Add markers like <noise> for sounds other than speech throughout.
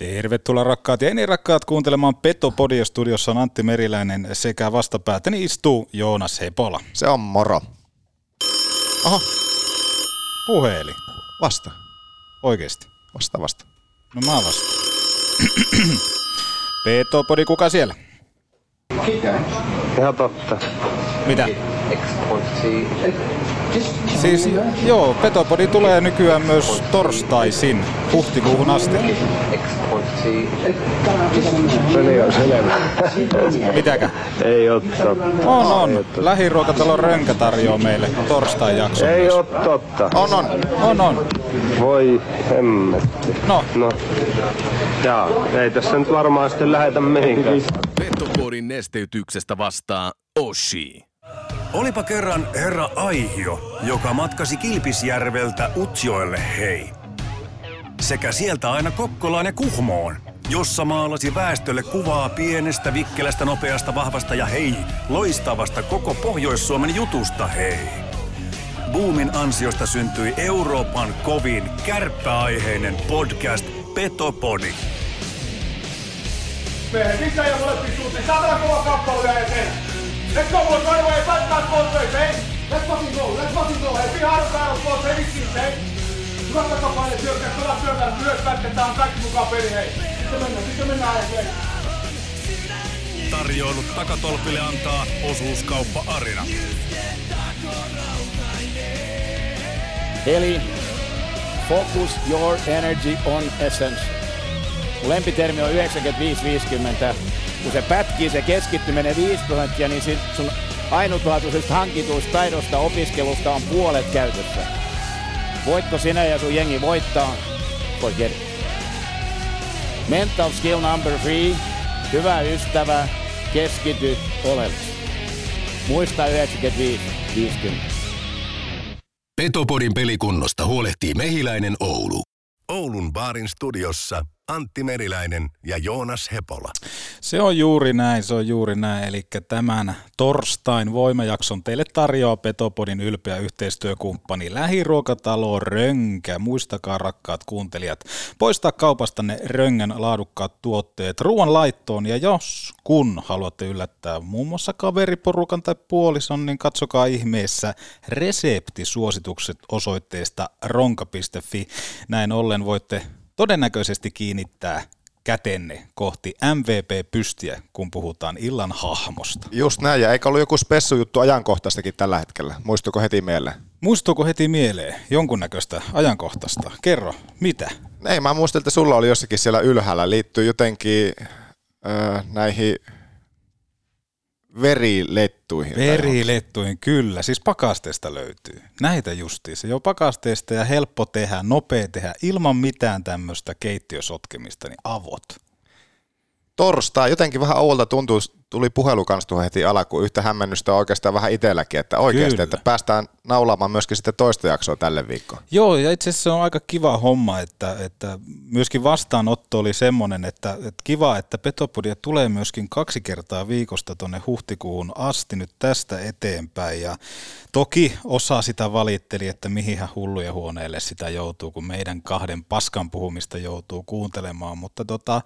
Tervetuloa rakkaat ja niin rakkaat kuuntelemaan Petopodia studiossa on Antti Meriläinen sekä vastapäätäni istuu Joonas Hepola. Se on moro. Aha, Puheli. vasta. Oikeesti. Vasta vasta. No mä vasta. Petopodi, kuka siellä? Ihan totta. Mitä? Siis joo, Petopodi tulee nykyään myös torstaisin huhtikuuhun asti. Peli on selvä. Mitäkä? Ei totta. On, on. Lähiruokatalon Rönkä tarjoaa meille torstain jakson Ei myös. oo totta. On, on. On, on. Voi hemmetti. No, No. Jaa, ei tässä nyt varmaan sitten lähetä mihinkään. Petopodin nesteytyksestä vastaa Oshi. Olipa kerran herra Aihio, joka matkasi Kilpisjärveltä Utsjoelle hei. Sekä sieltä aina Kokkolaan ja Kuhmoon, jossa maalasi väestölle kuvaa pienestä, vikkelästä, nopeasta, vahvasta ja hei, loistavasta koko Pohjois-Suomen jutusta hei. Boomin ansiosta syntyi Euroopan kovin kärppäaiheinen podcast Petopodi. Meidän sisään ja molempiin suuntiin. Saatana kova kappale vielä eteen. Let's go boys, right away. Fight back both ways, hey. Let's fucking go, let's fucking go. Hey, be hard on battle, boys, hey, vitsi, hey. Hyvät takapaine, syökkää, kovat syökkää, myös pätkettä on kaikki mukaan peli, hei. Sitten mennään, sitten mennään ajatellen. Tarjoilut takatolpille antaa osuuskauppa Arina. Eli focus your energy on essence. Lempitermi on 95-50. Kun se pätkii se keskittyminen 5 prosenttia, niin sit sun ainutlaatuisesta hankituista taidosta opiskelusta on puolet käytössä. Voitko sinä ja sun jengi voittaa? Forget it. Mental skill number three. Hyvä ystävä, keskity oleellisesti. Muista 95-50. Petopodin pelikunnosta huolehtii Mehiläinen Oulu. Oulun baarin studiossa Antti Meriläinen ja Joonas Hepola. se on juuri näin, se on juuri näin. Eli tämän torstain voimajakson teille tarjoaa Petopodin ylpeä yhteistyökumppani Lähiruokatalo Rönkä. Muistakaa rakkaat kuuntelijat, poistaa kaupastanne Röngän laadukkaat tuotteet ruoan laittoon. Ja jos kun haluatte yllättää muun muassa kaveriporukan tai puolison, niin katsokaa ihmeessä reseptisuositukset osoitteesta ronka.fi. Näin ollen voitte todennäköisesti kiinnittää kätenne kohti MVP-pystiä, kun puhutaan illan hahmosta. Just näin, ja eikö ollut joku spessujuttu ajankohtaistakin tällä hetkellä? Muistuuko heti mieleen? Muistuuko heti mieleen jonkunnäköistä ajankohtaista? Kerro, mitä? Ei, mä muistelin, että sulla oli jossakin siellä ylhäällä. Liittyy jotenkin ö, näihin verilettuihin. Verilettuihin, kyllä. Siis pakasteesta löytyy. Näitä justiinsa. Jo pakasteesta ja helppo tehdä, nopea tehdä, ilman mitään tämmöistä keittiösotkemista, niin avot. Torstai, jotenkin vähän ouolta tuntuu, tuli puhelu kanssa tuohon heti alkuun. Yhtä hämmennystä oikeastaan vähän itselläkin, että oikeasti, Kyllä. että päästään naulaamaan myöskin sitten toista jaksoa tälle viikkoon. Joo, ja itse asiassa se on aika kiva homma, että, että myöskin vastaanotto oli semmoinen, että, että kiva, että Petopodia tulee myöskin kaksi kertaa viikosta tuonne huhtikuuhun asti nyt tästä eteenpäin. Ja toki osa sitä valitteli, että mihin hulluja huoneelle sitä joutuu, kun meidän kahden paskan puhumista joutuu kuuntelemaan, mutta tota,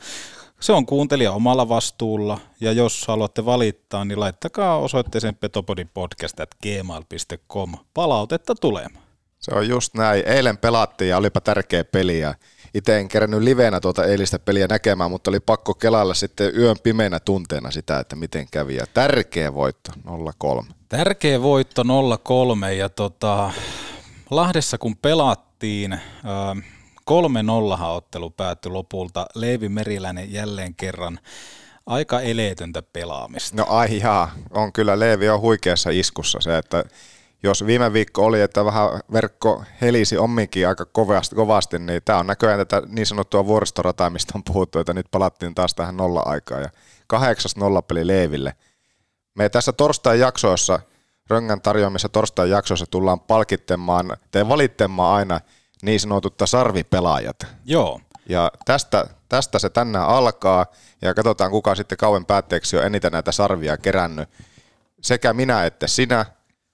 se on kuuntelija omalla vastuulla, ja jos haluatte valittaa, niin laittakaa osoitteeseen petopodipodcast.gmail.com palautetta tulemaan. Se on just näin. Eilen pelattiin ja olipa tärkeä peli ja itse en kerännyt livenä tuota eilistä peliä näkemään, mutta oli pakko kelailla sitten yön pimeänä tunteena sitä, että miten kävi. Ja tärkeä voitto 0-3. Tärkeä voitto 0-3 ja tota, Lahdessa kun pelattiin, ää, 3-0 ottelu päättyi lopulta. Leivi Meriläinen jälleen kerran aika eleetöntä pelaamista. No ai jaa, on kyllä Leevi on huikeassa iskussa se, että jos viime viikko oli, että vähän verkko helisi omminkin aika kovasti, kovasti niin tämä on näköjään tätä niin sanottua vuoristorataa, mistä on puhuttu, että nyt palattiin taas tähän nolla-aikaan ja kahdeksas nollapeli Leeville. Me tässä torstain jaksoissa, Röngän tarjoamissa torstain jaksoissa tullaan palkittemaan, tai valittemaan aina niin sanotutta sarvipelaajat. Joo, Ja tästä, tästä se tänään alkaa ja katsotaan kuka sitten kauan päätteeksi on eniten näitä sarvia kerännyt. Sekä minä että sinä.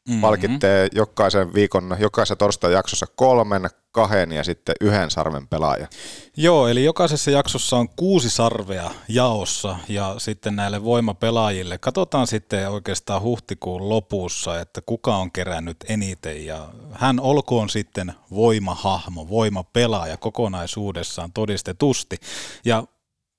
Mm-hmm. palkittee jokaisen viikon, jokaisessa torstai jaksossa kolmen, kahden ja sitten yhden sarven pelaaja. Joo, eli jokaisessa jaksossa on kuusi sarvea jaossa ja sitten näille voimapelaajille. Katsotaan sitten oikeastaan huhtikuun lopussa, että kuka on kerännyt eniten ja hän olkoon sitten voimahahmo, voimapelaaja kokonaisuudessaan todistetusti. Ja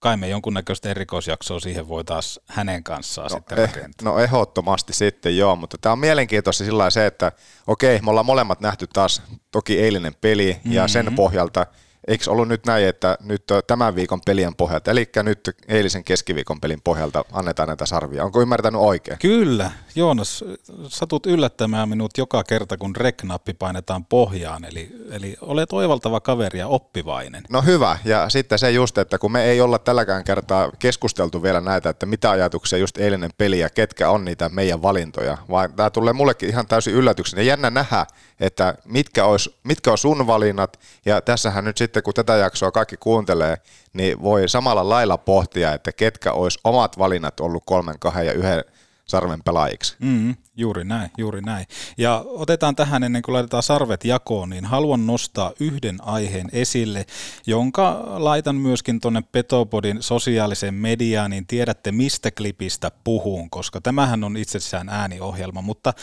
kai me jonkunnäköistä erikoisjaksoa siihen voi taas hänen kanssaan no, sitten eh, No ehdottomasti sitten joo, mutta tämä on mielenkiintoista sillä se, että okei, me ollaan molemmat nähty taas toki eilinen peli mm-hmm. ja sen pohjalta – eikö ollut nyt näin, että nyt tämän viikon pelien pohjalta, eli nyt eilisen keskiviikon pelin pohjalta annetaan näitä sarvia. Onko ymmärtänyt oikein? Kyllä. Joonas, satut yllättämään minut joka kerta, kun reknappi painetaan pohjaan, eli, eli olet oivaltava kaveri ja oppivainen. No hyvä, ja sitten se just, että kun me ei olla tälläkään kertaa keskusteltu vielä näitä, että mitä ajatuksia just eilinen peli ja ketkä on niitä meidän valintoja, vaan tämä tulee mullekin ihan täysin yllätyksen. Ja jännä nähdä, että mitkä olisi, mitkä on sun valinnat, ja tässähän nyt sitten kun tätä jaksoa kaikki kuuntelee, niin voi samalla lailla pohtia, että ketkä olisi omat valinnat ollut kolmen, kahden ja yhden sarven pelaajiksi. Mm, juuri näin, juuri näin. Ja otetaan tähän ennen kuin laitetaan sarvet jakoon, niin haluan nostaa yhden aiheen esille, jonka laitan myöskin tuonne Petopodin sosiaaliseen mediaan, niin tiedätte mistä klipistä puhun, koska tämähän on itsessään ääniohjelma, mutta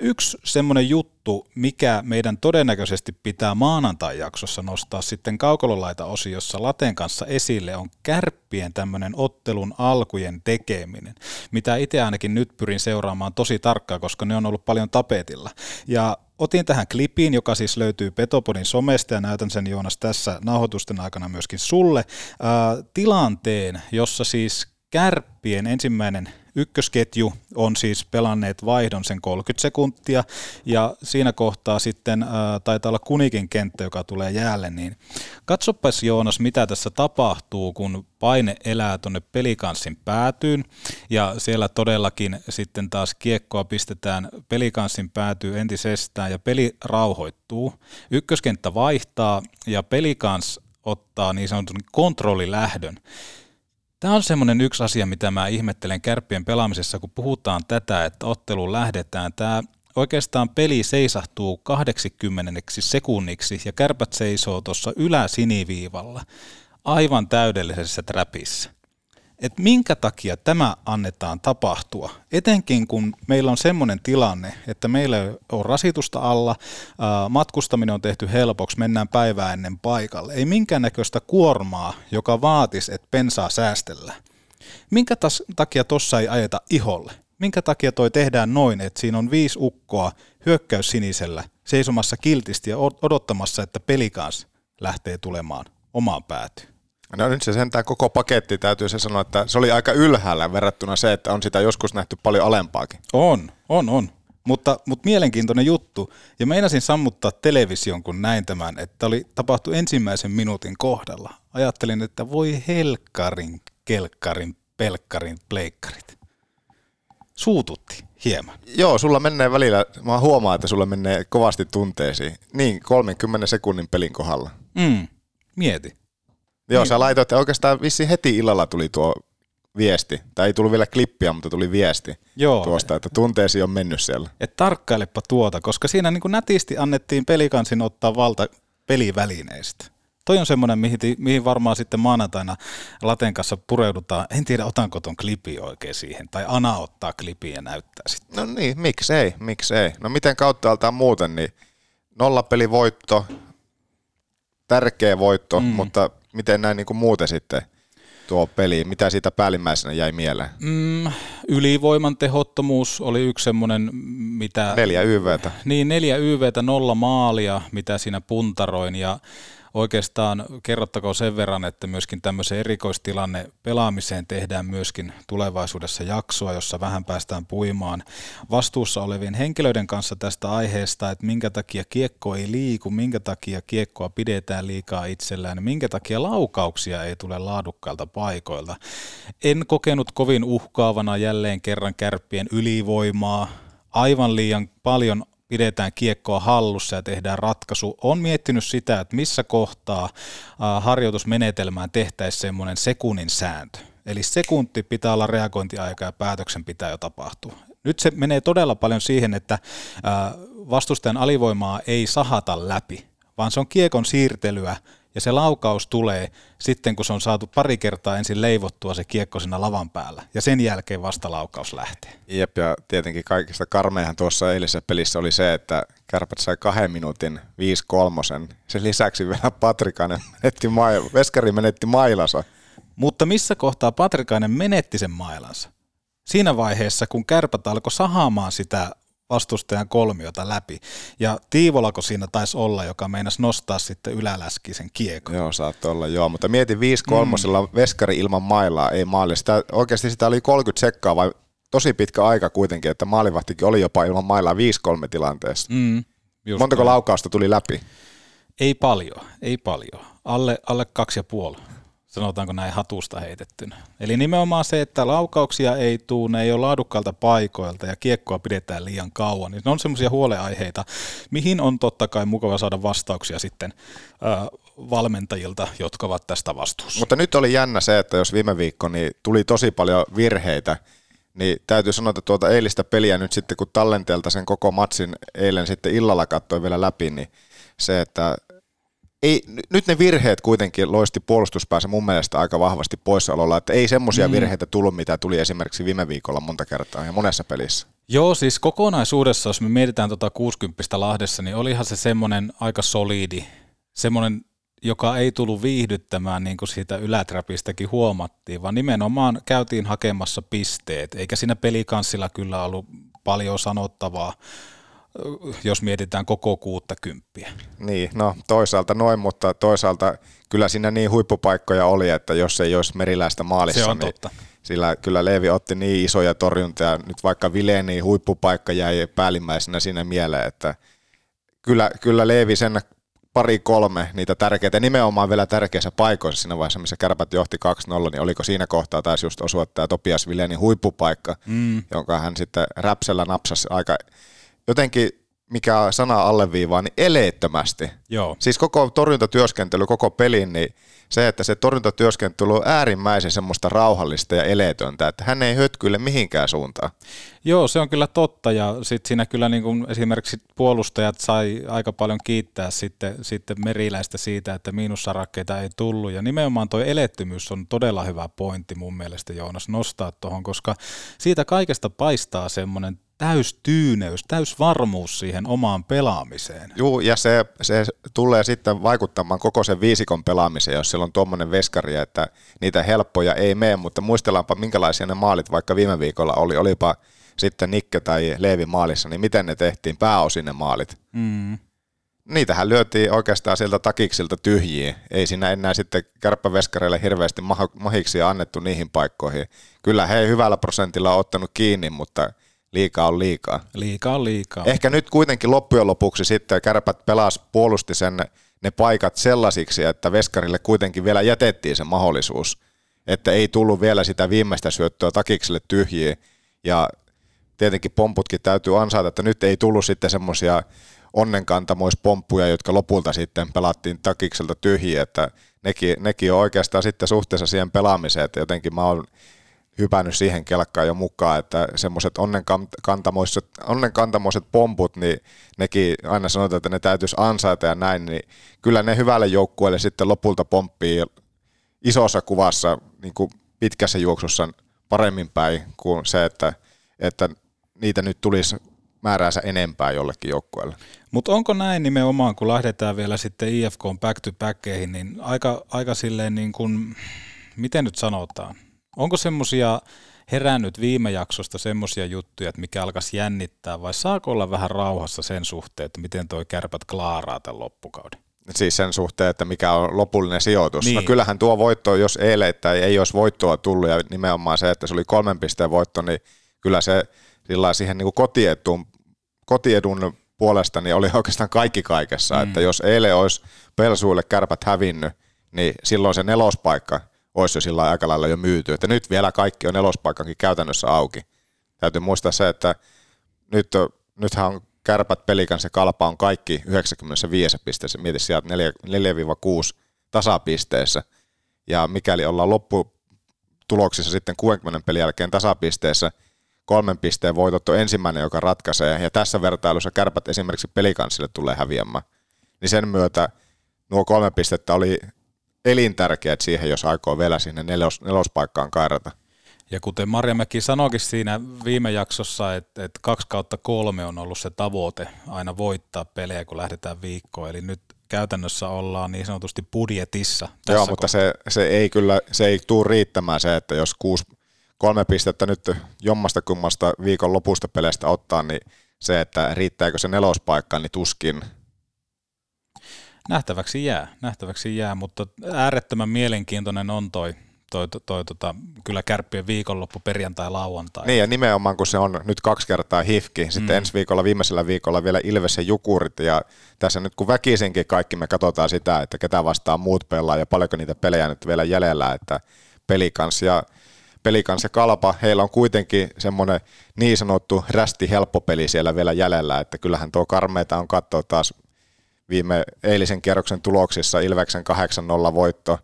yksi semmoinen juttu, mikä meidän todennäköisesti pitää maanantai-jaksossa nostaa sitten kaukololaita-osiossa Laten kanssa esille, on kärppien tämmöinen ottelun alkujen tekeminen, mitä itse ainakin nyt pyrin seuraamaan tosi tarkkaan, koska ne on ollut paljon tapetilla. Ja otin tähän klipiin, joka siis löytyy Petopodin somesta ja näytän sen Joonas tässä nauhoitusten aikana myöskin sulle, ää, tilanteen, jossa siis kärppien ensimmäinen ykkösketju on siis pelanneet vaihdon sen 30 sekuntia ja siinä kohtaa sitten ää, taitaa olla Kunikin kenttä, joka tulee jäälle, niin katsopas Joonas, mitä tässä tapahtuu, kun paine elää tuonne pelikanssin päätyyn ja siellä todellakin sitten taas kiekkoa pistetään pelikanssin päätyy entisestään ja peli rauhoittuu. Ykköskenttä vaihtaa ja pelikans ottaa niin sanotun kontrollilähdön. Tämä on semmoinen yksi asia, mitä mä ihmettelen kärppien pelaamisessa, kun puhutaan tätä, että otteluun lähdetään. Tämä oikeastaan peli seisahtuu 80 sekunniksi ja kärpät seisoo tuossa yläsiniviivalla aivan täydellisessä träpissä että minkä takia tämä annetaan tapahtua, etenkin kun meillä on semmoinen tilanne, että meillä on rasitusta alla, matkustaminen on tehty helpoksi, mennään päivää ennen paikalle, ei minkäännäköistä kuormaa, joka vaatisi, että pensaa säästellä. Minkä takia tuossa ei ajeta iholle? Minkä takia toi tehdään noin, että siinä on viisi ukkoa hyökkäys sinisellä seisomassa kiltisti ja odottamassa, että peli lähtee tulemaan omaan päätyyn? No nyt se sentään koko paketti täytyy se sanoa, että se oli aika ylhäällä verrattuna se, että on sitä joskus nähty paljon alempaakin. On, on, on. Mutta, mutta mielenkiintoinen juttu. Ja meinasin sammuttaa television, kun näin tämän, että oli tapahtu ensimmäisen minuutin kohdalla. Ajattelin, että voi helkkarin, kelkkarin, pelkkarin, pleikkarit. Suututti hieman. Joo, sulla menee välillä, mä huomaan, että sulla menee kovasti tunteisiin. Niin, 30 sekunnin pelin kohdalla. Mm, mieti. Joo, niin. sä laitoit, oikeastaan vissi heti illalla tuli tuo viesti. Tai ei tullut vielä klippiä, mutta tuli viesti Joo. tuosta, että tunteesi on mennyt siellä. Et tarkkailepa tuota, koska siinä niin kuin nätisti annettiin pelikansin ottaa valta pelivälineistä. Toi on semmoinen, mihin, mihin varmaan sitten maanantaina Laten kanssa pureudutaan. En tiedä, otanko ton klipi oikein siihen, tai Ana ottaa klipiä ja näyttää sitten. No niin, miksei, miksei. No miten kautta muuten, niin nollapelivoitto, tärkeä voitto, mm. mutta miten näin niin kuin muuten sitten tuo peli, mitä siitä päällimmäisenä jäi mieleen? Mm, ylivoiman tehottomuus oli yksi semmoinen, mitä... Neljä YVtä. Niin, neljä YVtä, nolla maalia, mitä siinä puntaroin ja oikeastaan kerrottakoon sen verran, että myöskin tämmöisen erikoistilanne pelaamiseen tehdään myöskin tulevaisuudessa jaksoa, jossa vähän päästään puimaan vastuussa olevien henkilöiden kanssa tästä aiheesta, että minkä takia kiekko ei liiku, minkä takia kiekkoa pidetään liikaa itsellään, minkä takia laukauksia ei tule laadukkailta paikoilta. En kokenut kovin uhkaavana jälleen kerran kärppien ylivoimaa, aivan liian paljon pidetään kiekkoa hallussa ja tehdään ratkaisu. On miettinyt sitä, että missä kohtaa harjoitusmenetelmään tehtäisiin semmoinen sekunnin sääntö. Eli sekunti pitää olla reagointiaika ja päätöksen pitää jo tapahtua. Nyt se menee todella paljon siihen, että vastustajan alivoimaa ei sahata läpi, vaan se on kiekon siirtelyä ja se laukaus tulee sitten, kun se on saatu pari kertaa ensin leivottua se kiekko siinä lavan päällä, ja sen jälkeen vasta laukaus lähtee. Jep, ja tietenkin kaikista karmeihan tuossa eilisessä pelissä oli se, että Kärpät sai kahden minuutin 5 kolmosen. Sen lisäksi vielä Patrikainen menetti, mail- Veskari menetti mailansa. Mutta missä kohtaa Patrikainen menetti sen mailansa? Siinä vaiheessa, kun kärpät alkoi sahaamaan sitä vastustajan kolmiota läpi. Ja Tiivolako siinä taisi olla, joka meinasi nostaa sitten yläläskisen kiekon. Joo, saattoi olla, joo. Mutta mieti 5 kolmosella mm. veskari ilman mailaa, ei maali. Sitä, oikeasti sitä oli 30 sekkaa vai tosi pitkä aika kuitenkin, että maalivahtikin oli jopa ilman mailaa 5-3 tilanteessa. Mm, Montako näin. laukausta tuli läpi? Ei paljon, ei paljon. Alle, alle kaksi ja puoli sanotaanko näin hatusta heitettynä. Eli nimenomaan se, että laukauksia ei tule, ne ei ole laadukkaalta paikoilta ja kiekkoa pidetään liian kauan, niin ne on semmoisia huoleaiheita, mihin on totta kai mukava saada vastauksia sitten äh, valmentajilta, jotka ovat tästä vastuussa. Mutta nyt oli jännä se, että jos viime viikko niin tuli tosi paljon virheitä, niin täytyy sanoa, että tuota eilistä peliä nyt sitten, kun tallenteelta sen koko matsin eilen sitten illalla katsoi vielä läpi, niin se, että ei, nyt ne virheet kuitenkin loisti puolustuspäässä mun mielestä aika vahvasti poissaololla, että ei semmoisia mm. virheitä tullut, mitä tuli esimerkiksi viime viikolla monta kertaa ja monessa pelissä. Joo, siis kokonaisuudessa, jos me mietitään tuota 60 Lahdessa, niin olihan se semmoinen aika solidi, semmoinen, joka ei tullut viihdyttämään, niin kuin siitä ylätrapistakin huomattiin, vaan nimenomaan käytiin hakemassa pisteet, eikä siinä pelikanssilla kyllä ollut paljon sanottavaa jos mietitään koko kuutta kymppiä. Niin, no toisaalta noin, mutta toisaalta kyllä siinä niin huippupaikkoja oli, että jos ei olisi meriläistä maalissa, Se on niin totta. sillä kyllä Leevi otti niin isoja torjuntoja, nyt vaikka Vileni niin huippupaikka jäi päällimmäisenä siinä mieleen, että kyllä, kyllä Leevi sen pari kolme niitä tärkeitä, nimenomaan vielä tärkeissä paikoissa siinä vaiheessa, missä kärpät johti 2-0, niin oliko siinä kohtaa taisi just osua tämä Topias Vilenin huippupaikka, mm. jonka hän sitten räpsellä napsasi aika jotenkin mikä sana alleviivaa, niin eleettömästi. Joo. Siis koko torjuntatyöskentely, koko pelin, niin se, että se torjuntatyöskentely on äärimmäisen semmoista rauhallista ja eleetöntä, että hän ei hötkyille mihinkään suuntaan. Joo, se on kyllä totta ja sitten siinä kyllä niin kuin esimerkiksi puolustajat sai aika paljon kiittää sitten, sitten meriläistä siitä, että miinussarakkeita ei tullut ja nimenomaan tuo elettymys on todella hyvä pointti mun mielestä Joonas nostaa tuohon, koska siitä kaikesta paistaa semmoinen täys tyyneys, täys varmuus siihen omaan pelaamiseen. Joo, ja se, se tulee sitten vaikuttamaan koko sen viisikon pelaamiseen, jos siellä on tuommoinen veskari, että niitä helppoja ei mene, mutta muistellaanpa minkälaisia ne maalit vaikka viime viikolla oli, olipa sitten Nikke tai Leevi maalissa, niin miten ne tehtiin pääosin ne maalit. Mm. Niitähän lyötiin oikeastaan sieltä takiksilta tyhjiin. Ei siinä enää sitten kärppäveskareille hirveästi mahiksi annettu niihin paikkoihin. Kyllä he hyvällä prosentilla on ottanut kiinni, mutta – liikaa on liikaa. Liikaa on liikaa. Ehkä nyt kuitenkin loppujen lopuksi sitten kärpät pelas puolusti sen ne paikat sellaisiksi, että Veskarille kuitenkin vielä jätettiin se mahdollisuus, että ei tullut vielä sitä viimeistä syöttöä takikselle tyhjiä ja tietenkin pomputkin täytyy ansaita, että nyt ei tullut sitten semmoisia onnenkantamoispomppuja, jotka lopulta sitten pelattiin takikselta tyhjiä, että nekin, nekin on oikeastaan sitten suhteessa siihen pelaamiseen, että jotenkin mä oon hypännyt siihen kelkkaan jo mukaan, että semmoiset onnenkantamoiset, onnenkantamoiset pomput, niin nekin aina sanotaan, että ne täytyisi ansaita ja näin, niin kyllä ne hyvälle joukkueelle sitten lopulta pomppii isossa kuvassa niin kuin pitkässä juoksussa paremmin päin kuin se, että, että niitä nyt tulisi määräänsä enempää jollekin joukkueelle. Mutta onko näin nimenomaan, kun lähdetään vielä sitten IFK back to backeihin, niin aika, aika silleen niin kuin, miten nyt sanotaan, Onko semmoisia herännyt viime jaksosta semmoisia juttuja, että mikä alkaisi jännittää, vai saako olla vähän rauhassa sen suhteen, että miten toi kärpät klaaraa tämän loppukauden? Siis sen suhteen, että mikä on lopullinen sijoitus. No niin. No kyllähän tuo voitto, jos eilen tai ei olisi voittoa tullut, ja nimenomaan se, että se oli kolmen pisteen voitto, niin kyllä se sillä siihen niin kotiedun, kotiedun puolesta niin oli <laughs> oikeastaan kaikki kaikessa. Mm. Että jos eilen olisi Pelsuille kärpät hävinnyt, niin silloin se nelospaikka – olisi jo sillä aika lailla jo myyty. Että nyt vielä kaikki on nelospaikkakin käytännössä auki. Täytyy muistaa se, että nyt, nythän on kärpät pelikanssa kalpa on kaikki 95 pisteessä. Mieti sieltä 4-6 tasapisteessä. Ja mikäli ollaan lopputuloksissa sitten 60 pelin jälkeen tasapisteessä kolmen pisteen voitot on ensimmäinen, joka ratkaisee, ja tässä vertailussa kärpät esimerkiksi pelikanssille tulee häviämään, niin sen myötä nuo kolme pistettä oli elintärkeät siihen, jos aikoo vielä sinne nelos, nelospaikkaan kairata. Ja kuten Marjamäki sanoikin siinä viime jaksossa, että, että kaksi kautta kolme on ollut se tavoite aina voittaa pelejä, kun lähdetään viikkoon. Eli nyt käytännössä ollaan niin sanotusti budjetissa. Tässä Joo, mutta se, se, ei kyllä, se ei tule riittämään se, että jos kuusi, kolme pistettä nyt jommasta kummasta viikon lopusta peleistä ottaa, niin se, että riittääkö se nelospaikka, niin tuskin. Nähtäväksi jää, nähtäväksi jää, mutta äärettömän mielenkiintoinen on toi, toi, toi, toi tota, kyllä kärppien viikonloppu perjantai lauantai. Niin ja nimenomaan kun se on nyt kaksi kertaa hifki, sitten mm. ensi viikolla viimeisellä viikolla vielä Ilves ja Jukurit ja tässä nyt kun väkisinkin kaikki me katsotaan sitä, että ketä vastaan muut pelaa ja paljonko niitä pelejä nyt vielä jäljellä, että pelikans ja pelikans ja kalpa, heillä on kuitenkin semmoinen niin sanottu rästi helppo peli siellä vielä jäljellä, että kyllähän tuo karmeita on katsoa taas viime eilisen kierroksen tuloksissa Ilveksen 8-0 voitto,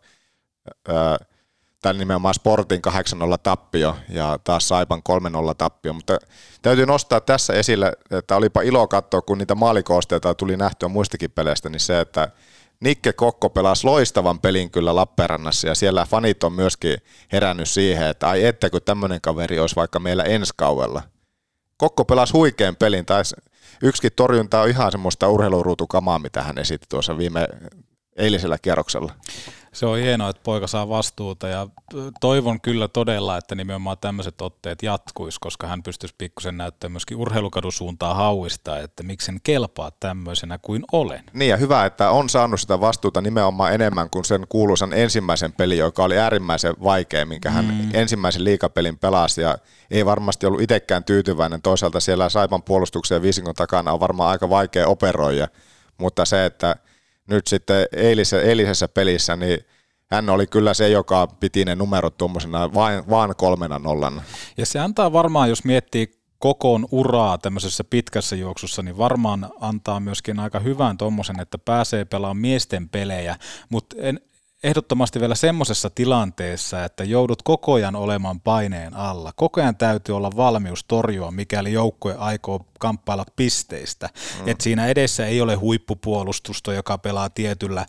tämän nimenomaan Sportin 8-0 tappio ja taas Saipan 3-0 tappio, mutta täytyy nostaa tässä esille, että olipa ilo katsoa, kun niitä maalikoosteita tuli nähtyä muistakin peleistä, niin se, että Nikke Kokko pelasi loistavan pelin kyllä Lappeenrannassa ja siellä fanit on myöskin herännyt siihen, että ai että kun tämmöinen kaveri olisi vaikka meillä ensi kaudella. Kokko pelasi huikean pelin, tai yksikin torjunta on ihan semmoista urheiluruutukamaa, mitä hän esitti tuossa viime eilisellä kierroksella. Se on hienoa, että poika saa vastuuta ja toivon kyllä todella, että nimenomaan tämmöiset otteet jatkuisi, koska hän pystyisi pikkusen näyttämään myöskin urheilukadun suuntaan hauista, että miksen kelpaa tämmöisenä kuin olen. Niin ja hyvä, että on saanut sitä vastuuta nimenomaan enemmän kuin sen kuuluisan ensimmäisen pelin, joka oli äärimmäisen vaikea, minkä hän mm. ensimmäisen liikapelin pelasi ja ei varmasti ollut itsekään tyytyväinen. Toisaalta siellä Saipan puolustuksen ja viisinkon takana on varmaan aika vaikea operoida, mutta se, että – nyt sitten eilisessä, eilisessä pelissä, niin hän oli kyllä se, joka piti ne numerot tuommoisena vain, vaan kolmena nollana. Ja se antaa varmaan, jos miettii kokoon uraa tämmöisessä pitkässä juoksussa, niin varmaan antaa myöskin aika hyvän tuommoisen, että pääsee pelaamaan miesten pelejä, mutta en, ehdottomasti vielä semmoisessa tilanteessa, että joudut koko ajan olemaan paineen alla. Koko ajan täytyy olla valmius torjua, mikäli joukkue aikoo kamppailla pisteistä. Mm. Et siinä edessä ei ole huippupuolustusta, joka pelaa tietyllä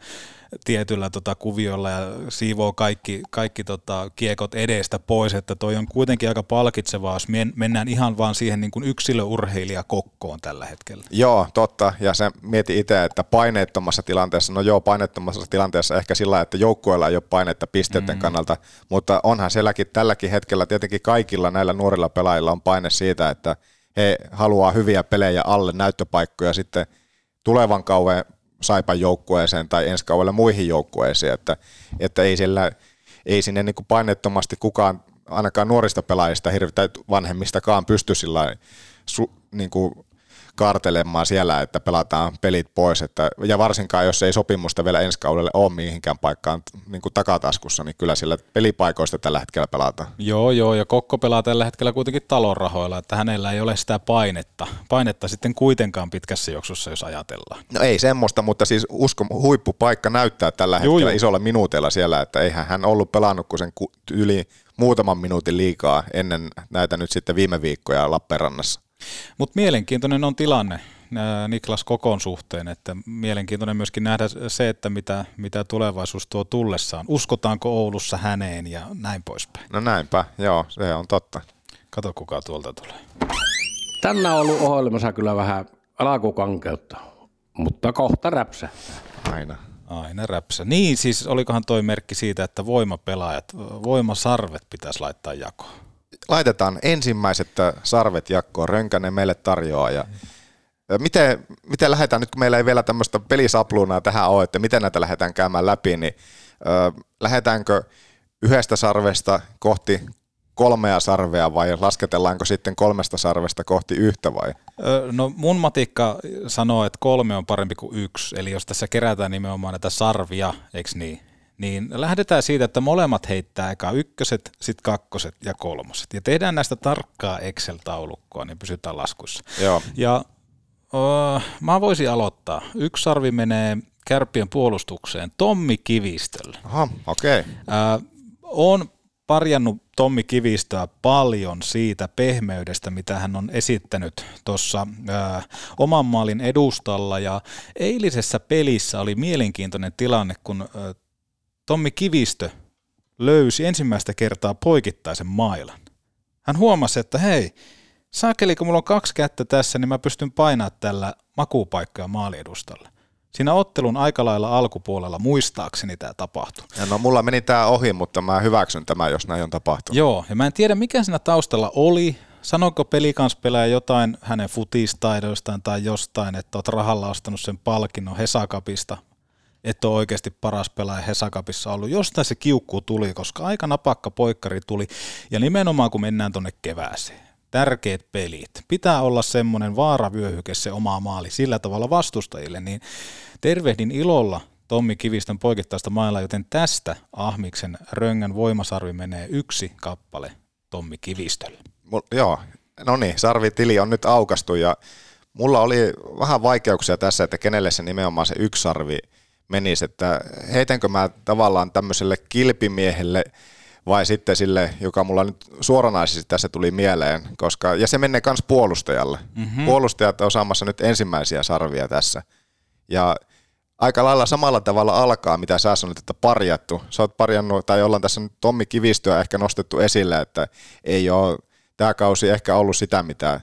tietyllä tota kuviolla ja siivoo kaikki, kaikki tota kiekot edestä pois, että toi on kuitenkin aika palkitsevaa, jos mennään ihan vaan siihen niin kuin yksilöurheilijakokkoon tällä hetkellä. Joo, totta, ja se mieti itse, että paineettomassa tilanteessa, no joo, paineettomassa tilanteessa ehkä sillä, että joukkueella ei ole painetta pisteiden mm. kannalta, mutta onhan sielläkin tälläkin hetkellä tietenkin kaikilla näillä nuorilla pelaajilla on paine siitä, että he haluaa hyviä pelejä alle näyttöpaikkoja sitten tulevan kauan Saipan joukkueeseen tai ensi kaudella muihin joukkueisiin, että, että ei, siellä, ei sinne niin painettomasti kukaan, ainakaan nuorista pelaajista, hirveän vanhemmistakaan pysty sillä niin kuin kartelemaan siellä, että pelataan pelit pois. Että, ja varsinkaan, jos ei sopimusta vielä ensi kaudelle ole mihinkään paikkaan niin kuin takataskussa, niin kyllä sillä pelipaikoista tällä hetkellä pelataan. Joo, joo, ja Kokko pelaa tällä hetkellä kuitenkin talonrahoilla, että hänellä ei ole sitä painetta. Painetta sitten kuitenkaan pitkässä juoksussa, jos ajatellaan. No ei semmoista, mutta siis usko, huippupaikka näyttää tällä hetkellä joo, joo. isolla minuutilla siellä, että eihän hän ollut pelannut kuin sen yli muutaman minuutin liikaa ennen näitä nyt sitten viime viikkoja Lappeenrannassa. Mutta mielenkiintoinen on tilanne Niklas Kokon suhteen, että mielenkiintoinen myöskin nähdä se, että mitä, mitä tulevaisuus tuo tullessaan. Uskotaanko Oulussa häneen ja näin poispäin. No näinpä, joo, se on totta. Kato kuka tuolta tulee. Tänään on ollut ohjelmassa kyllä vähän alakukankeutta, mutta kohta räpsä. Aina. Aina räpsä. Niin, siis olikohan toi merkki siitä, että voimapelaajat, voimasarvet pitäisi laittaa jakoon laitetaan ensimmäiset äh, sarvet jakkoon, Rönkänen meille tarjoaa ja Miten, miten lähdetään, nyt kun meillä ei vielä tämmöistä pelisapluunaa tähän ole, että miten näitä lähdetään käymään läpi, niin ö, lähdetäänkö yhdestä sarvesta kohti kolmea sarvea vai lasketellaanko sitten kolmesta sarvesta kohti yhtä vai? No mun matikka sanoo, että kolme on parempi kuin yksi, eli jos tässä kerätään nimenomaan näitä sarvia, eikö niin? Niin lähdetään siitä, että molemmat heittää eka ykköset, sitten kakkoset ja kolmoset. Ja tehdään näistä tarkkaa Excel-taulukkoa, niin pysytään laskussa. Joo. Ja uh, mä voisin aloittaa. Yksi sarvi menee kärppien puolustukseen Tommi Kivistölle. Aha, okei. Okay. On parjannut Tommi Kivistöä paljon siitä pehmeydestä, mitä hän on esittänyt tuossa oman maalin edustalla. Ja eilisessä pelissä oli mielenkiintoinen tilanne, kun ää, Tommi Kivistö löysi ensimmäistä kertaa poikittaisen mailan. Hän huomasi, että hei, saakeli kun mulla on kaksi kättä tässä, niin mä pystyn painamaan tällä makuupaikkaa maaliedustalle. Siinä ottelun aika lailla alkupuolella muistaakseni tämä tapahtui. Ja no mulla meni tämä ohi, mutta mä hyväksyn tämä, jos näin on tapahtunut. Joo, ja mä en tiedä mikä siinä taustalla oli. Sanoiko pelikanspelaaja jotain hänen futistaidoistaan tai jostain, että oot rahalla ostanut sen palkinnon Hesakapista, että on oikeasti paras pelaaja Hesakapissa ollut. Jostain se kiukku tuli, koska aika napakka poikkari tuli. Ja nimenomaan kun mennään tuonne kevääseen, tärkeät pelit, pitää olla semmoinen vaaravyöhyke se oma maali sillä tavalla vastustajille, niin tervehdin ilolla Tommi Kivistön poikittaista mailla, joten tästä Ahmiksen röngän voimasarvi menee yksi kappale Tommi Kivistölle. Mul, joo, no niin, sarvitili on nyt aukastu ja mulla oli vähän vaikeuksia tässä, että kenelle se nimenomaan se yksi sarvi menisi, että heitänkö mä tavallaan tämmöiselle kilpimiehelle vai sitten sille, joka mulla nyt suoranaisesti tässä tuli mieleen, koska, ja se menee myös puolustajalle. Mm-hmm. Puolustajat on saamassa nyt ensimmäisiä sarvia tässä. Ja aika lailla samalla tavalla alkaa, mitä sä sanoit, että parjattu. Sä oot parjannut, tai ollaan tässä nyt Tommi Kivistöä ehkä nostettu esille, että ei ole tämä kausi ehkä ollut sitä, mitä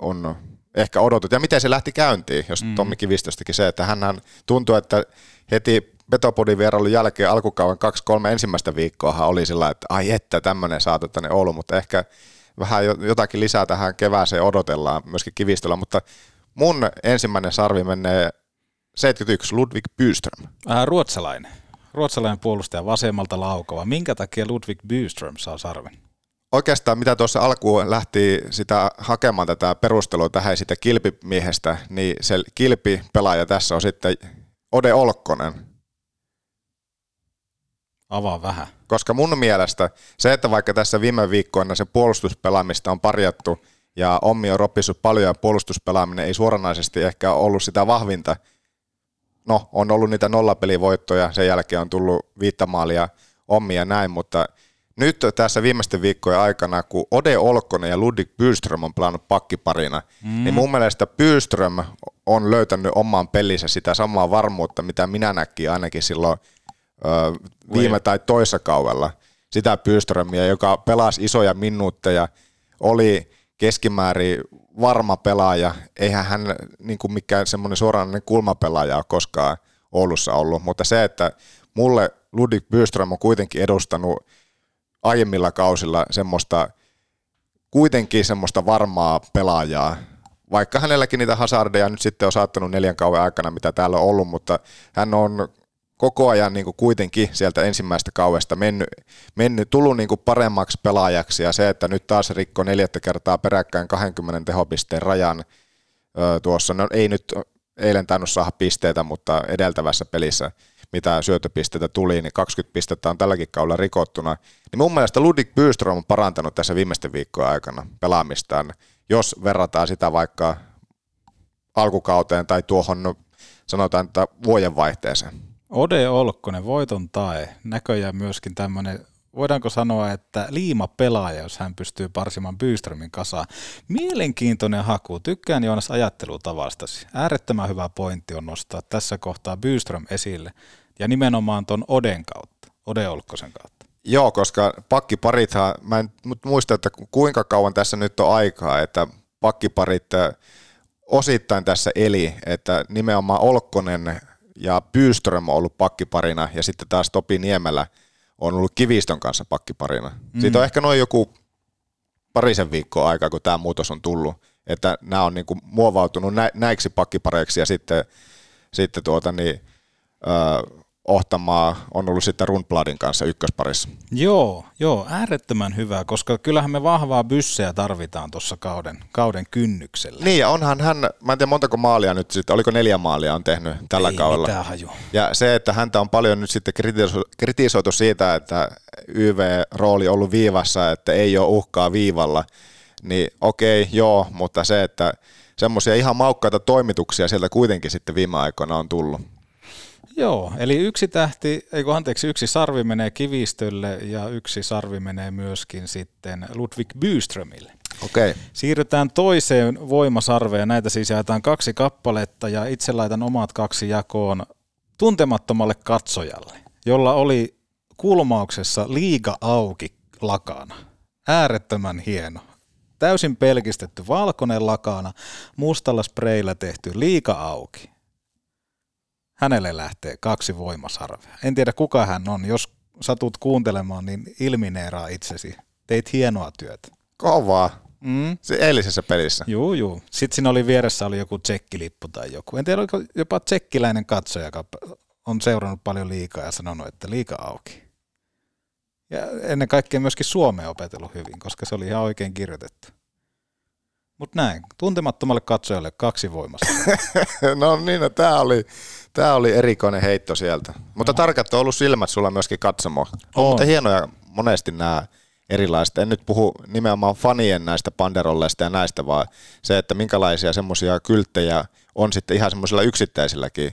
on ehkä odotettu. Ja miten se lähti käyntiin, jos mm. Tommi Kivistöstäkin se, että hän tuntuu, että heti Petopodin vierailun jälkeen alkukauden kaksi-kolme ensimmäistä viikkoa oli sillä, että ai että tämmöinen saatu tänne Oulu, mutta ehkä vähän jotakin lisää tähän kevääseen odotellaan myöskin kivistöllä, mutta mun ensimmäinen sarvi menee 71 Ludwig Byström. Äh, ruotsalainen. Ruotsalainen puolustaja vasemmalta laukova. Minkä takia Ludwig Byström saa sarven? Oikeastaan mitä tuossa alkuun lähti sitä hakemaan tätä perustelua tähän sitä kilpimiehestä, niin se kilpipelaaja tässä on sitten Ode Olkkonen. Avaa vähän. Koska mun mielestä se, että vaikka tässä viime viikkoina se puolustuspelaamista on parjattu ja Ommi on roppissut paljon ja puolustuspelaaminen ei suoranaisesti ehkä ollut sitä vahvinta, no on ollut niitä nollapelivoittoja, sen jälkeen on tullut viittamaalia Ommi ja näin, mutta nyt tässä viimeisten viikkojen aikana, kun Ode Olkkonen ja Ludwig Byström on pelannut pakkiparina, mm. niin mun mielestä Byström on löytänyt omaan pelissä sitä samaa varmuutta, mitä minä näkin ainakin silloin ö, viime Voi. tai toissa kaudella. Sitä Byströmiä, joka pelasi isoja minuutteja, oli keskimäärin varma pelaaja. Eihän hän niin kuin mikään semmoinen suoranainen kulmapelaaja ole koskaan Oulussa ollut, mutta se, että mulle Ludwig Byström on kuitenkin edustanut aiemmilla kausilla semmoista kuitenkin semmoista varmaa pelaajaa, vaikka hänelläkin niitä hazardeja nyt sitten on saattanut neljän kauan aikana, mitä täällä on ollut, mutta hän on koko ajan niin kuin kuitenkin sieltä ensimmäistä kauesta mennyt, mennyt tullut niin kuin paremmaksi pelaajaksi ja se, että nyt taas rikko neljättä kertaa peräkkäin 20 tehopisteen rajan tuossa, no ei nyt eilen tainnut saada pisteitä, mutta edeltävässä pelissä, mitä syötöpisteitä tuli, niin 20 pistettä on tälläkin kaudella rikottuna. Niin mun mielestä Ludwig Byström on parantanut tässä viimeisten viikkojen aikana pelaamistaan, jos verrataan sitä vaikka alkukauteen tai tuohon no, sanotaan, että vuodenvaihteeseen. Ode Olkkonen, voiton tae, näköjään myöskin tämmöinen voidaanko sanoa, että liima pelaaja, jos hän pystyy parsimaan Byströmin kasaan. Mielenkiintoinen haku. Tykkään Joonas ajattelutavastasi. Äärettömän hyvä pointti on nostaa tässä kohtaa Byström esille. Ja nimenomaan ton Oden kautta, Ode Olkkosen kautta. Joo, koska pakkiparithan, mä en muista, että kuinka kauan tässä nyt on aikaa, että pakkiparit osittain tässä eli, että nimenomaan Olkkonen ja Byström on ollut pakkiparina ja sitten taas Topi Niemelä – on ollut Kivistön kanssa pakkiparina. Mm. Siitä on ehkä noin joku parisen viikkoa aikaa, kun tämä muutos on tullut, että nämä on niinku muovautunut nä- näiksi pakkipareiksi ja sitten, sitten tuota niin, öö, Ohtamaa on ollut sitten Rundbladin kanssa ykkösparissa. Joo, joo, äärettömän hyvä, koska kyllähän me vahvaa byssejä tarvitaan tuossa kauden, kauden kynnyksellä. Niin, ja onhan hän, mä en tiedä montako maalia nyt sitten, oliko neljä maalia on tehnyt tällä Ei kaudella. mitään haju. Ja se, että häntä on paljon nyt sitten kritisoitu siitä, että YV-rooli on ollut viivassa, että ei ole uhkaa viivalla, niin okei, joo, mutta se, että semmoisia ihan maukkaita toimituksia sieltä kuitenkin sitten viime aikoina on tullut. Joo, eli yksi tähti, ei kun anteeksi, yksi sarvi menee Kivistölle ja yksi sarvi menee myöskin sitten Ludwig Byströmille. Okei. Okay. Siirrytään toiseen voimasarveen. Näitä siis jaetaan kaksi kappaletta ja itse laitan omat kaksi jakoon tuntemattomalle katsojalle, jolla oli kulmauksessa liiga auki lakana. Äärettömän hieno. Täysin pelkistetty valkoinen lakana, mustalla spreillä tehty liika auki. Hänelle lähtee kaksi voimasarvea. En tiedä kuka hän on. Jos satut kuuntelemaan, niin ilmineeraa itsesi. Teit hienoa työtä. Kovaa. Mm. Se eilisessä pelissä. Juu, juu. Sitten siinä oli vieressä oli joku tsekkilippu tai joku. En tiedä, oliko jopa tsekkiläinen katsoja, joka on seurannut paljon liikaa ja sanonut, että liika auki. Ja ennen kaikkea myöskin Suomea opetellut hyvin, koska se oli ihan oikein kirjoitettu. Mutta näin, tuntemattomalle katsojalle kaksi voimasta. <laughs> no niin, no, tämä oli, tää oli erikoinen heitto sieltä. Mutta no. tarkat on ollut silmät sulla myöskin katsomo. On, on. mutta hienoja monesti nämä erilaiset. En nyt puhu nimenomaan fanien näistä panderolleista ja näistä, vaan se, että minkälaisia semmoisia kylttejä on sitten ihan semmoisilla yksittäisilläkin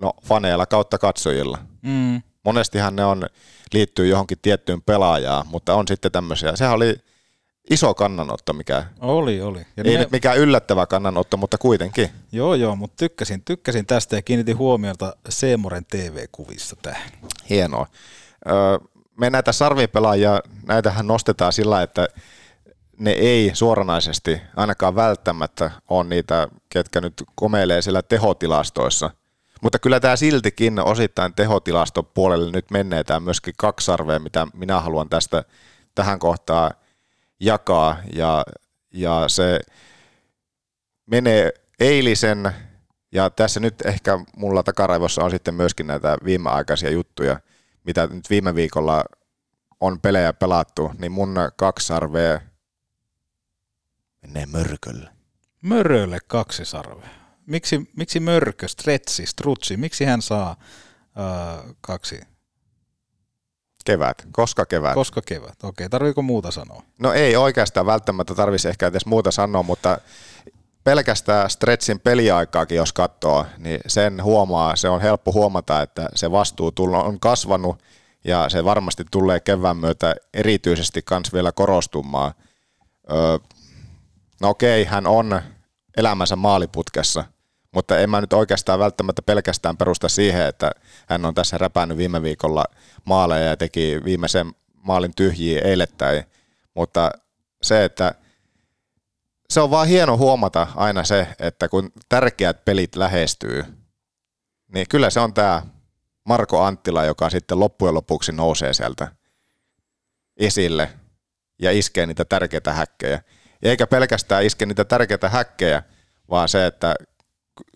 no, faneilla kautta katsojilla. Mm. Monestihan ne on, liittyy johonkin tiettyyn pelaajaan, mutta on sitten tämmöisiä. Sehän oli iso kannanotto, mikä... Oli, oli. Ja ei ne... nyt mikään yllättävä kannanotto, mutta kuitenkin. Joo, joo, mutta tykkäsin, tykkäsin tästä ja kiinnitin huomiota Seemoren TV-kuvissa tähän. Hienoa. Öö, me näitä sarvipelaajia, näitähän nostetaan sillä, että ne ei suoranaisesti ainakaan välttämättä ole niitä, ketkä nyt komeilee siellä tehotilastoissa. Mutta kyllä tämä siltikin osittain tehotilastopuolelle nyt menee tämä myöskin kaksi sarvea, mitä minä haluan tästä tähän kohtaan jakaa. Ja, ja se menee eilisen, ja tässä nyt ehkä mulla takaraivossa on sitten myöskin näitä viimeaikaisia juttuja – mitä nyt viime viikolla on pelejä pelattu, niin mun kaksi sarvea menee mörkölle. Mörölle kaksi sarvea. Miksi, miksi mörkö, stretsi, strutsi, miksi hän saa uh, kaksi? Kevät. Koska kevät? Koska kevät. Okei, tarviiko muuta sanoa? No ei oikeastaan välttämättä tarvisi ehkä edes muuta sanoa, mutta pelkästään stretchin peliaikaakin, jos katsoo, niin sen huomaa, se on helppo huomata, että se vastuu on kasvanut ja se varmasti tulee kevään myötä erityisesti kans vielä korostumaan. Öö, no okei, hän on elämänsä maaliputkessa, mutta en mä nyt oikeastaan välttämättä pelkästään perusta siihen, että hän on tässä räpännyt viime viikolla maaleja ja teki viimeisen maalin tyhjiä eilettäin, mutta se, että se on vaan hieno huomata aina se, että kun tärkeät pelit lähestyy, niin kyllä se on tämä Marko Anttila, joka sitten loppujen lopuksi nousee sieltä esille ja iskee niitä tärkeitä häkkejä. Eikä pelkästään iske niitä tärkeitä häkkejä, vaan se, että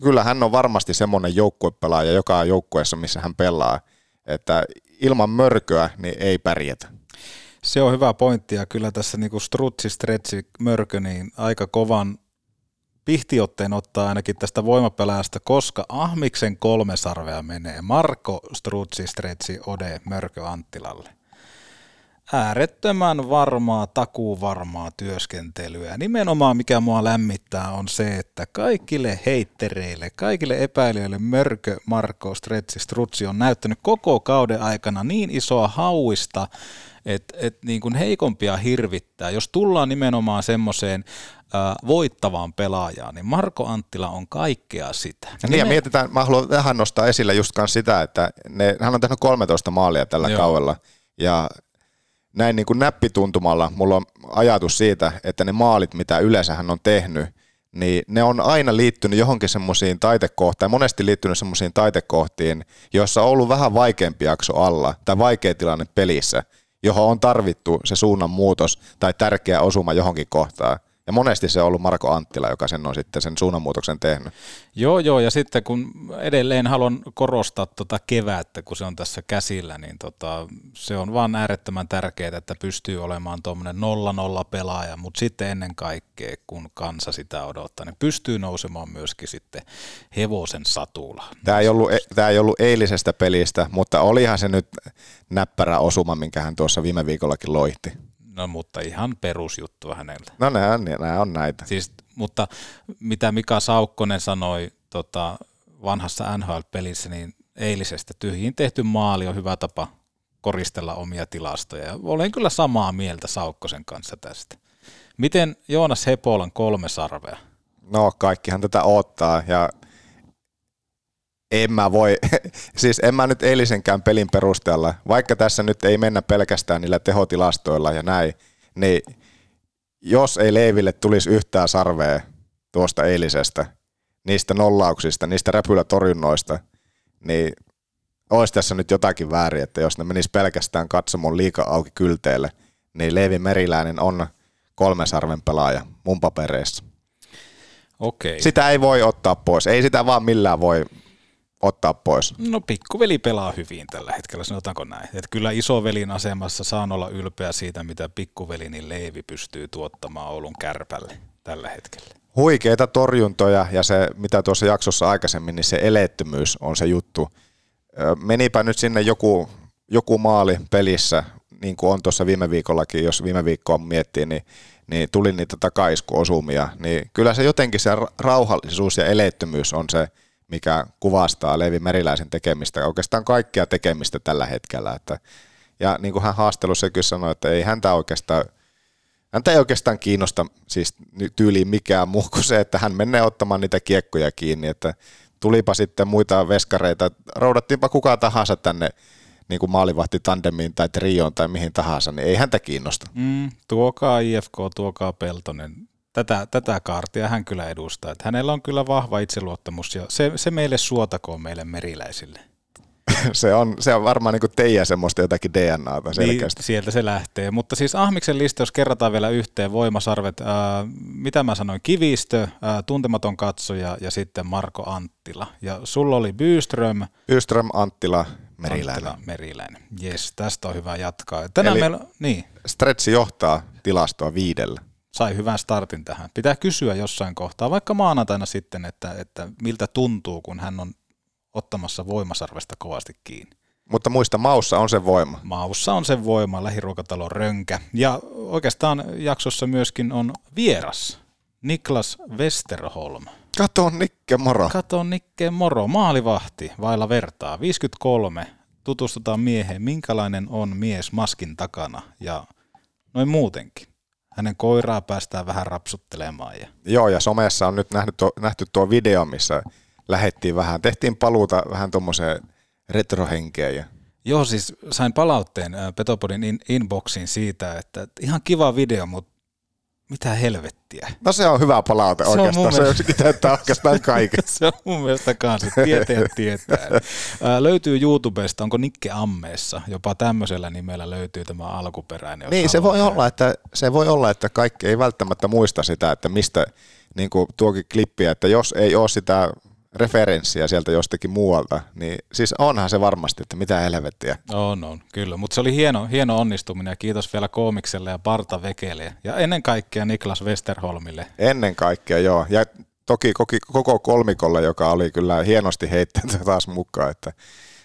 kyllä hän on varmasti semmoinen joukkuepelaaja joka joukkueessa, missä hän pelaa, että ilman mörköä niin ei pärjätä. Se on hyvä pointti ja kyllä tässä niinku strutsi, stretsi, mörkö, niin aika kovan pihtiotteen ottaa ainakin tästä voimapeläästä, koska Ahmiksen kolme sarvea menee Marko, Strutsi, Stretsi, Ode, Mörkö Anttilalle. Äärettömän varmaa, takuu varmaa työskentelyä. Nimenomaan mikä mua lämmittää on se, että kaikille heittereille, kaikille epäilijöille Mörkö, Marko, Stretsi, Strutsi on näyttänyt koko kauden aikana niin isoa hauista, että et niin kuin heikompia hirvittää. Jos tullaan nimenomaan semmoiseen voittavaan pelaajaan, niin Marko Anttila on kaikkea sitä. Ja niin, ja mietitään, mä haluan vähän nostaa esille just sitä, että ne, hän on tehnyt 13 maalia tällä Joo. kaudella, ja näin niin kuin näppituntumalla mulla on ajatus siitä, että ne maalit, mitä yleensä hän on tehnyt, niin ne on aina liittynyt johonkin semmoisiin taitekohtiin, monesti liittynyt semmoisiin taitekohtiin, joissa on ollut vähän vaikeampi jakso alla tai vaikea tilanne pelissä – johon on tarvittu se suunnan muutos tai tärkeä osuma johonkin kohtaan. Ja monesti se on ollut Marko Anttila, joka sen on sitten sen suunnanmuutoksen tehnyt. Joo, joo, ja sitten kun edelleen haluan korostaa tuota kevättä, kun se on tässä käsillä, niin tota, se on vaan äärettömän tärkeää, että pystyy olemaan tuommoinen 0-0 pelaaja, mutta sitten ennen kaikkea, kun kansa sitä odottaa, niin pystyy nousemaan myöskin sitten hevosen satulla. Tämä ei ollut, e- tämä ei ollut eilisestä pelistä, mutta olihan se nyt näppärä osuma, minkä hän tuossa viime viikollakin loihti. No mutta ihan perusjuttu häneltä. No nämä on, nämä on näitä. Siis, mutta mitä Mika Saukkonen sanoi tota, vanhassa NHL-pelissä, niin eilisestä. Tyhjiin tehty maali on hyvä tapa koristella omia tilastoja. Ja olen kyllä samaa mieltä Saukkosen kanssa tästä. Miten Joonas Hepolan kolme sarvea? No kaikkihan tätä ottaa ja en mä voi, <laughs> siis en mä nyt eilisenkään pelin perusteella, vaikka tässä nyt ei mennä pelkästään niillä tehotilastoilla ja näin, niin jos ei Leiville tulisi yhtään sarvea tuosta eilisestä, niistä nollauksista, niistä räpylätorjunnoista, niin olisi tässä nyt jotakin väärin, että jos ne menis pelkästään katsomon liika auki kylteelle, niin Leevi Meriläinen on kolmen sarven pelaaja mun papereissa. Okei. Sitä ei voi ottaa pois, ei sitä vaan millään voi ottaa pois. No pikkuveli pelaa hyvin tällä hetkellä, sanotaanko näin. Että kyllä isovelin asemassa saan olla ylpeä siitä, mitä pikkuveli niin Leevi pystyy tuottamaan Oulun kärpälle tällä hetkellä. Huikeita torjuntoja ja se, mitä tuossa jaksossa aikaisemmin, niin se eleettömyys on se juttu. Menipä nyt sinne joku, joku maali pelissä, niin kuin on tuossa viime viikollakin, jos viime viikkoa miettii, niin, niin tuli niitä takaiskuosumia. Niin kyllä se jotenkin se rauhallisuus ja eleettömyys on se, mikä kuvastaa Levi Meriläisen tekemistä, oikeastaan kaikkea tekemistä tällä hetkellä. Että, ja niin kuin hän haastelussa kyllä sanoi, että ei häntä oikeastaan, häntä ei oikeastaan kiinnosta siis tyyliin mikään muu kuin se, että hän menee ottamaan niitä kiekkoja kiinni, että tulipa sitten muita veskareita, roudattiinpa kuka tahansa tänne niin kuin maalivahti tandemiin tai trioon tai mihin tahansa, niin ei häntä kiinnosta. Mm, tuokaa IFK, tuokaa Peltonen, tätä, tätä kaartia hän kyllä edustaa. Että hänellä on kyllä vahva itseluottamus ja se, se meille suotakoon meille meriläisille. <laughs> se, on, se on varmaan niin teidän semmoista jotakin DNAta selkeästi. Niin, sieltä se lähtee. Mutta siis Ahmiksen lista, jos kerrataan vielä yhteen, voimasarvet, ää, mitä mä sanoin, Kivistö, ää, Tuntematon katsoja ja sitten Marko Anttila. Ja sulla oli Byström. Byström, Anttila, Meriläinen. Anttila, Meriläinen. Jes, tästä on hyvä jatkaa. Tänään Eli meillä, niin. Stretsi johtaa tilastoa viidellä sai hyvän startin tähän. Pitää kysyä jossain kohtaa, vaikka maanantaina sitten, että, että miltä tuntuu, kun hän on ottamassa voimasarvesta kovasti kiinni. Mutta muista, maussa on se voima. Maussa on se voima, lähiruokatalon rönkä. Ja oikeastaan jaksossa myöskin on vieras, Niklas Westerholm. Kato Nikke moro. Kato Nikke moro, maalivahti, vailla vertaa, 53. Tutustutaan mieheen, minkälainen on mies maskin takana ja noin muutenkin hänen koiraa päästään vähän rapsuttelemaan. Ja... Joo, ja somessa on nyt nähty tuo, nähty tuo video, missä lähettiin vähän, tehtiin paluuta vähän tuommoiseen retrohenkeen. Ja... Joo, siis sain palautteen Petopodin in, inboxiin siitä, että ihan kiva video, mutta mitä helvettiä. No se on hyvä palaute se oikeastaan, on se mielestä... täyttää oikeastaan <laughs> kaiken. se on mun mielestä kanssa, tietää tietää. <laughs> Ää, löytyy YouTubesta, onko Nikke Ammeessa, jopa tämmöisellä nimellä löytyy tämä alkuperäinen. Niin, se voi, olla, että, se voi olla, että kaikki ei välttämättä muista sitä, että mistä niin kuin tuokin klippiä, että jos ei ole sitä referenssiä sieltä jostakin muualta, niin siis onhan se varmasti, että mitä helvettiä. On, on, kyllä. Mutta se oli hieno, hieno onnistuminen ja kiitos vielä koomikselle ja Parta Vekelle ja ennen kaikkea Niklas Westerholmille. Ennen kaikkea, joo. Ja toki koko kolmikolle, joka oli kyllä hienosti heittänyt <laughs> taas mukaan, että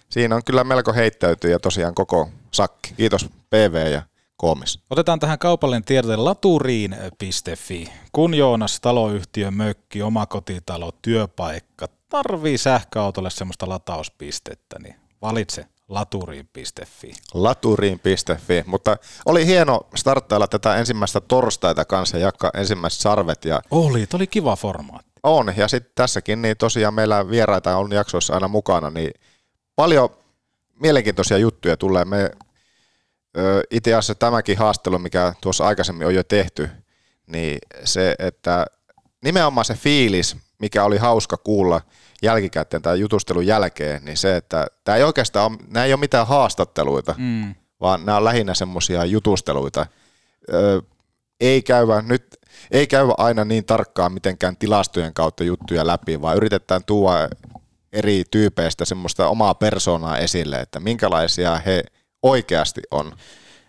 siinä on kyllä melko heittäytyy ja tosiaan koko sakki. Kiitos PV ja koomis. Otetaan tähän kaupallinen tiedote laturiin.fi. Kun Joonas taloyhtiö, mökki, omakotitalo, työpaikka tarvii sähköautolle semmoista latauspistettä, niin valitse laturiin.fi. Laturiin.fi, mutta oli hieno starttailla tätä ensimmäistä torstaita kanssa ja jakaa ensimmäiset sarvet. Ja oli, oli kiva formaatti. On, ja sitten tässäkin niin tosiaan meillä vieraita on jaksoissa aina mukana, niin paljon mielenkiintoisia juttuja tulee. Me itse asiassa tämäkin haastelu, mikä tuossa aikaisemmin on jo tehty, niin se, että nimenomaan se fiilis, mikä oli hauska kuulla jälkikäteen tai jutustelun jälkeen, niin se, että tämä ei oikeastaan ole, nämä ei ole mitään haastatteluita, mm. vaan nämä on lähinnä semmoisia jutusteluita. Ö, ei käyvä nyt ei käyvä aina niin tarkkaan mitenkään tilastojen kautta juttuja läpi, vaan yritetään tuoda eri tyypeistä semmoista omaa persoonaa esille, että minkälaisia he oikeasti on.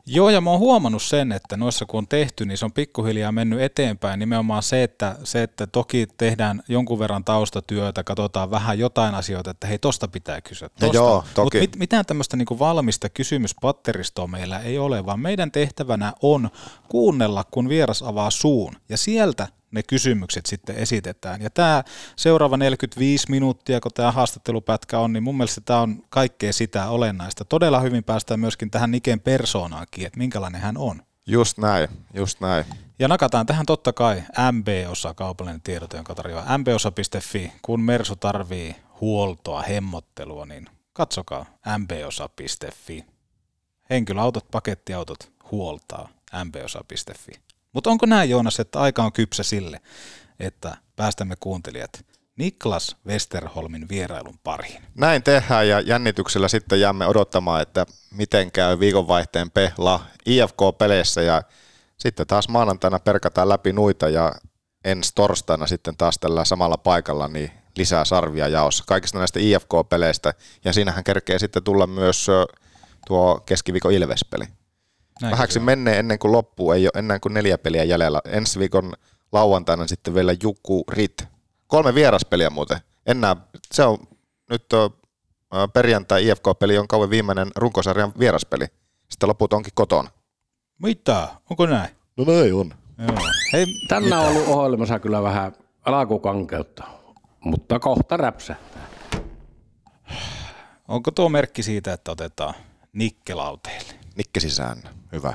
Joo, ja mä oon huomannut sen, että noissa kun on tehty, niin se on pikkuhiljaa mennyt eteenpäin. Nimenomaan se, että, se, että toki tehdään jonkun verran taustatyötä, katsotaan vähän jotain asioita, että hei, tosta pitää kysyä. Tosta. joo, toki. Mutta mit, mitään tämmöistä niin valmista kysymyspatteristoa meillä ei ole, vaan meidän tehtävänä on kuunnella, kun vieras avaa suun. Ja sieltä ne kysymykset sitten esitetään. Ja tämä seuraava 45 minuuttia, kun tämä haastattelupätkä on, niin mun mielestä tämä on kaikkea sitä olennaista. Todella hyvin päästään myöskin tähän Niken persoonaankin, että minkälainen hän on. Just näin, just näin. Ja nakataan tähän totta kai MB-osa, kaupallinen tiedote, jonka tarjoaa mbosa.fi. Kun Mersu tarvii huoltoa, hemmottelua, niin katsokaa mbosa.fi. Henkilöautot, pakettiautot huoltaa mbosa.fi. Mutta onko näin Joonas, että aika on kypsä sille, että päästämme kuuntelijat Niklas Westerholmin vierailun pariin? Näin tehdään ja jännityksellä sitten jäämme odottamaan, että miten käy viikonvaihteen pehla IFK-peleissä ja sitten taas maanantaina perkataan läpi nuita ja ensi torstaina sitten taas tällä samalla paikalla niin lisää sarvia jaossa kaikista näistä IFK-peleistä ja siinähän kerkee sitten tulla myös tuo keskiviikon Ilvespeli. Näin Vähäksi menee ennen kuin loppuu, ei ole ennen kuin neljä peliä jäljellä. Ensi viikon lauantaina sitten vielä Juku Rit. Kolme vieraspeliä muuten. Enää, se on nyt on, perjantai IFK-peli on kauan viimeinen runkosarjan vieraspeli. Sitten loput onkin kotona. Mitä? Onko näin? No näin on. Joo. Hei, Tänä on ollut ohjelmassa kyllä vähän alakukankeutta, mutta kohta räpsähtää. Onko tuo merkki siitä, että otetaan nikkelauteille? Nikke sisään. Hyvä.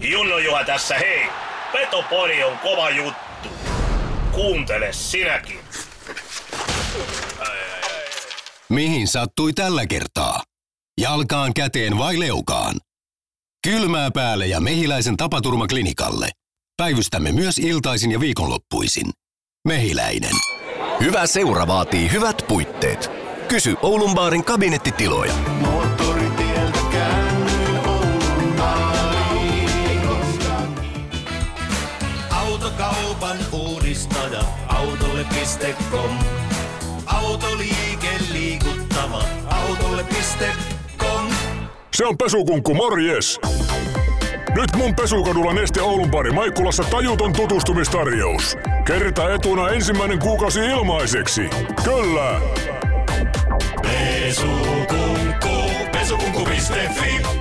Junno Juha tässä, hei! Petopori on kova juttu. Kuuntele sinäkin. Mihin sattui tällä kertaa? Jalkaan käteen vai leukaan? Kylmää päälle ja mehiläisen tapaturmaklinikalle. Päivystämme myös iltaisin ja viikonloppuisin. Mehiläinen. Hyvä seura vaatii hyvät puitteet. Kysy Oulun baarin kabinettitiloja. Uudistaja. Autolle.com. Autoliike liikuttava. Autolle.com. Se on pesukunkku, morjes! Nyt mun pesukadulla Neste Oulun pari Maikkulassa tajuton tutustumistarjous. Kerta etuna ensimmäinen kuukausi ilmaiseksi. Kyllä! Pesukunkku, pesukunkku.fi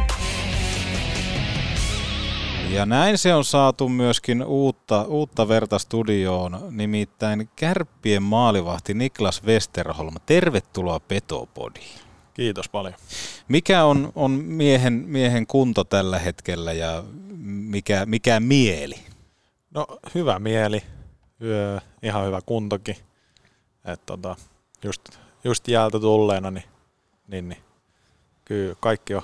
ja näin se on saatu myöskin uutta, uutta verta studioon, nimittäin Kärppien maalivahti Niklas Westerholm. Tervetuloa Petopodiin. Kiitos paljon. Mikä on, on miehen, miehen kunto tällä hetkellä ja mikä, mikä mieli? No hyvä mieli, Yö, ihan hyvä kuntokin. Et tota, just, just jäältä tulleena, niin, niin, niin kyllä kaikki on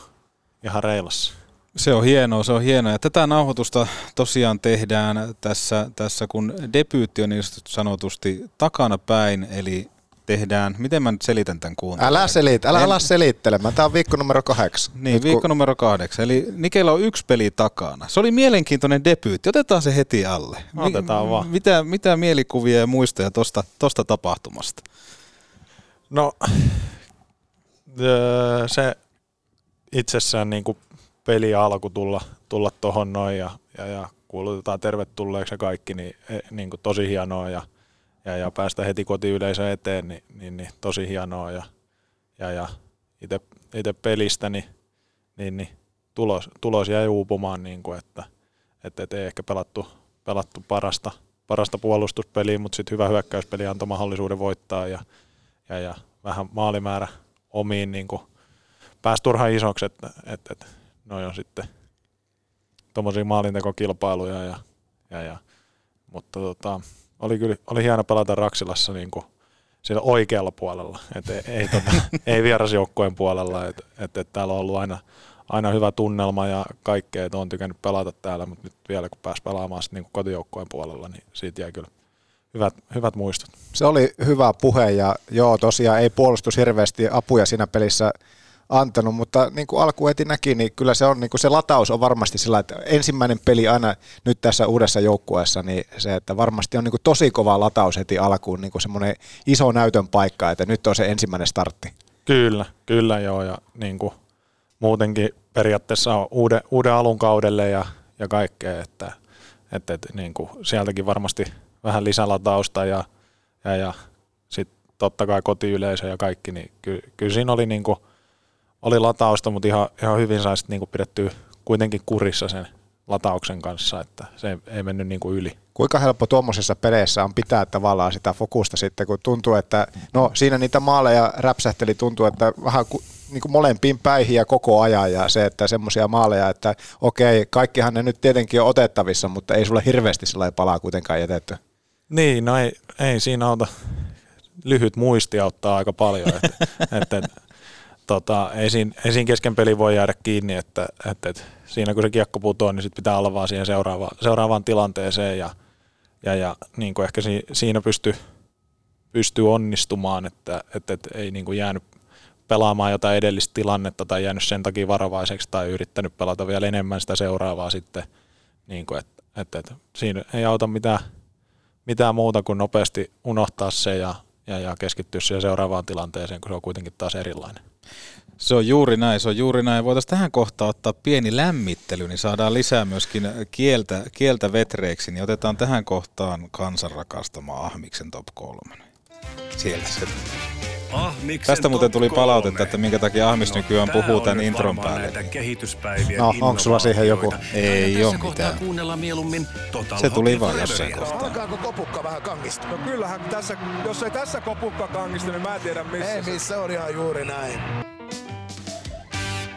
ihan reilassa. Se on hienoa, se on hienoa. Ja tätä nauhoitusta tosiaan tehdään tässä, tässä kun debyytti on niin sanotusti takana päin, eli tehdään, miten mä nyt selitän tämän kuuntelijan? Älä selitä, älä en... ala selittelemään. Tämä on viikko numero kahdeksan. Niin, nyt viikko kun... numero kahdeksan. Eli Nikellä on yksi peli takana. Se oli mielenkiintoinen debyytti. Otetaan se heti alle. Otetaan vaan. Mitä, mitä mielikuvia ja muistoja tuosta tosta tapahtumasta? No, se itsessään niin kuin peli alku tulla, tulla tuohon noin ja, ja, ja kuulutetaan tervetulleeksi ja kaikki, niin, e, niin kuin tosi hienoa ja, ja, ja päästä heti kotiyleisön eteen, niin, niin, niin tosi hienoa ja, ja, ja itse pelistä, niin, niin, niin tulos, tulos jäi uupumaan, niin kuin, että, että et ei ehkä pelattu, pelattu parasta, parasta puolustuspeliä, mutta sitten hyvä hyökkäyspeli antoi mahdollisuuden voittaa ja, ja, ja vähän maalimäärä omiin niin kuin, pääsi turhaan isoksi, että, että, että noin on sitten tuommoisia maalintekokilpailuja ja, ja, ja. Mutta tota, oli kyllä oli hieno pelata Raksilassa niin kuin siellä oikealla puolella, et ei, ei, tota, <laughs> ei vierasjoukkojen puolella, että et, et täällä on ollut aina, aina hyvä tunnelma ja kaikkea, että on tykännyt pelata täällä, mutta nyt vielä kun pääsi pelaamaan niin kotijoukkojen puolella, niin siitä jäi kyllä hyvät, hyvät muistot. Se oli hyvä puhe ja joo, tosiaan ei puolustus hirveästi apuja siinä pelissä antanut, mutta niin kuin alku heti näki, niin kyllä se on niin kuin se lataus on varmasti sillä, että ensimmäinen peli aina nyt tässä uudessa joukkueessa, niin se, että varmasti on niin kuin tosi kova lataus heti alkuun, niin kuin semmoinen iso näytön paikka, että nyt on se ensimmäinen startti. Kyllä, kyllä joo, ja niin kuin muutenkin periaatteessa on uuden, uuden alun kaudelle ja, ja kaikkea, että, että, että niin kuin sieltäkin varmasti vähän lisälatausta ja, ja, ja sitten totta kai kotiyleisö ja kaikki, niin ky, kyllä siinä oli niin kuin – oli latausta, mutta ihan, ihan hyvin sai niinku pidettyä kuitenkin kurissa sen, latauksen kanssa, että se ei mennyt niin kuin yli. Kuinka helppo tuommoisessa peleissä on pitää tavallaan sitä fokusta sitten, kun tuntuu, että no siinä niitä maaleja räpsähteli, tuntuu, että vähän ku, niin kuin molempiin päihin ja koko ajan ja se, että semmoisia maaleja, että okei, kaikkihan ne nyt tietenkin on otettavissa, mutta ei sulle hirveästi sellainen palaa kuitenkaan jätetty. Niin, no ei, ei siinä auta. Lyhyt muisti auttaa aika paljon. että, <laughs> että, että, tota, ei, siinä, ei siinä kesken peli voi jäädä kiinni, että, että, että siinä kun se kiekko putoaa, niin sit pitää olla vaan siihen seuraavaan, seuraavaan tilanteeseen ja, ja, ja niin kuin ehkä si, siinä pystyy pystyy onnistumaan, että, että, että ei niin kuin jäänyt pelaamaan jotain edellistä tilannetta tai jäänyt sen takia varovaiseksi tai yrittänyt pelata vielä enemmän sitä seuraavaa sitten. Niin kuin, että, että, että siinä ei auta mitään, mitään muuta kuin nopeasti unohtaa se ja, ja, ja keskittyä siihen seuraavaan tilanteeseen, kun se on kuitenkin taas erilainen. Se on juuri näin, se on juuri näin. Voitaisiin tähän kohtaan ottaa pieni lämmittely, niin saadaan lisää myöskin kieltä, kieltä vetreiksi, niin otetaan tähän kohtaan kansan rakastama Ahmiksen top 3. Sieltä se Ahmiksen Tästä muuten tuli top palautetta, kolme. että minkä takia Ahmis nykyään puhuu on tämän intron päälle. No, onko sulla siihen joku? Ei ole mitään. kuunnella mieluummin Total Se tuli vaan jossain kohtaa. Alkaako kopukka vähän kangista? No kyllähän tässä, jos ei tässä kopukka kangista, niin mä en tiedä missä. Ei missä, on ihan juuri näin.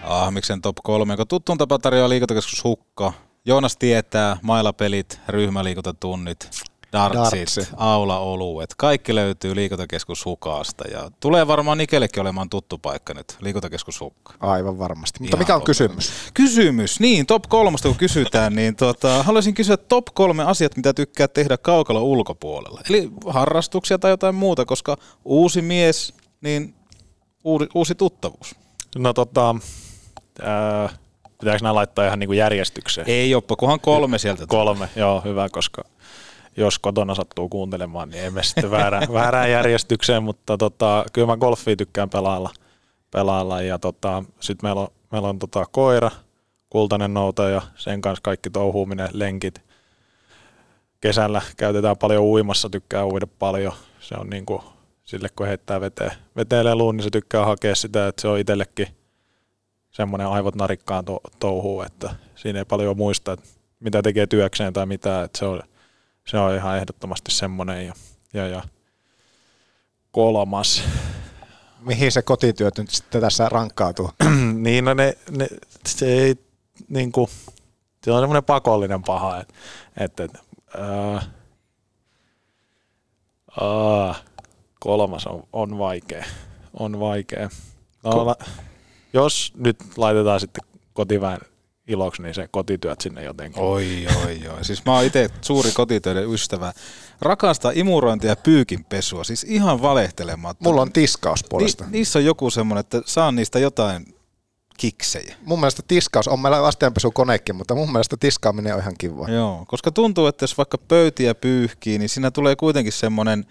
Ahmiksen top 3, kun tuttuun tapa tarjoaa liikuntakeskus Hukka. Joonas tietää, mailapelit, ryhmäliikuntatunnit, dartsit, Dartsi. aula-oluet. Kaikki löytyy liikuntakeskus Hukaasta ja tulee varmaan Nikellekin olemaan tuttu paikka nyt, liikuntakeskus Hukka. Aivan varmasti. Mutta Ihan mikä on totta. kysymys? Kysymys, niin top kolmosta kun kysytään, niin tota, haluaisin kysyä top kolme asiat, mitä tykkää tehdä kaukalo ulkopuolella. Eli harrastuksia tai jotain muuta, koska uusi mies, niin uusi, uusi tuttavuus. No tota, ää, pitääkö nämä laittaa ihan niin kuin järjestykseen? Ei oppa, kunhan kolme sieltä tulee. Kolme, joo, hyvä, koska jos kotona sattuu kuuntelemaan, niin emme sitten väärään, <laughs> väärään järjestykseen, mutta tota, kyllä mä golfia tykkään pelailla, pelailla ja tota, sitten meillä on, meillä on tota koira, kultainen noutaja, sen kanssa kaikki touhuuminen, lenkit. Kesällä käytetään paljon uimassa, tykkää uida paljon. Se on niin kuin, sille kun heittää veteen, veteen leluun, niin se tykkää hakea sitä, että se on itsellekin semmoinen aivot narikkaan to, touhuu, että siinä ei paljon muista, että mitä tekee työkseen tai mitä, että se on, se on ihan ehdottomasti semmoinen. Ja, ja, ja kolmas, Mihin se kotityöt nyt sitten tässä rankkautuu? <clears throat> niin no ne, ne, se ei niinku, se on semmoinen pakollinen paha, että et, et, ää, aa, kolmas on, on vaikea, on vaikea. No, Ko- la, jos nyt laitetaan sitten kotiväen iloksi, niin se kotityöt sinne jotenkin. Oi, oi, oi. Siis mä oon itse suuri kotitöiden ystävä. Rakastaa imurointia ja pyykinpesua, siis ihan valehtelematta. Mulla on tiskaus puolesta. Ni, niissä on joku semmoinen, että saan niistä jotain kiksejä. Mun mielestä tiskaus, on meillä vastenpesukonekin, mutta mun mielestä tiskaaminen on ihan kiva. Joo, koska tuntuu, että jos vaikka pöytiä pyyhkii, niin siinä tulee kuitenkin semmoinen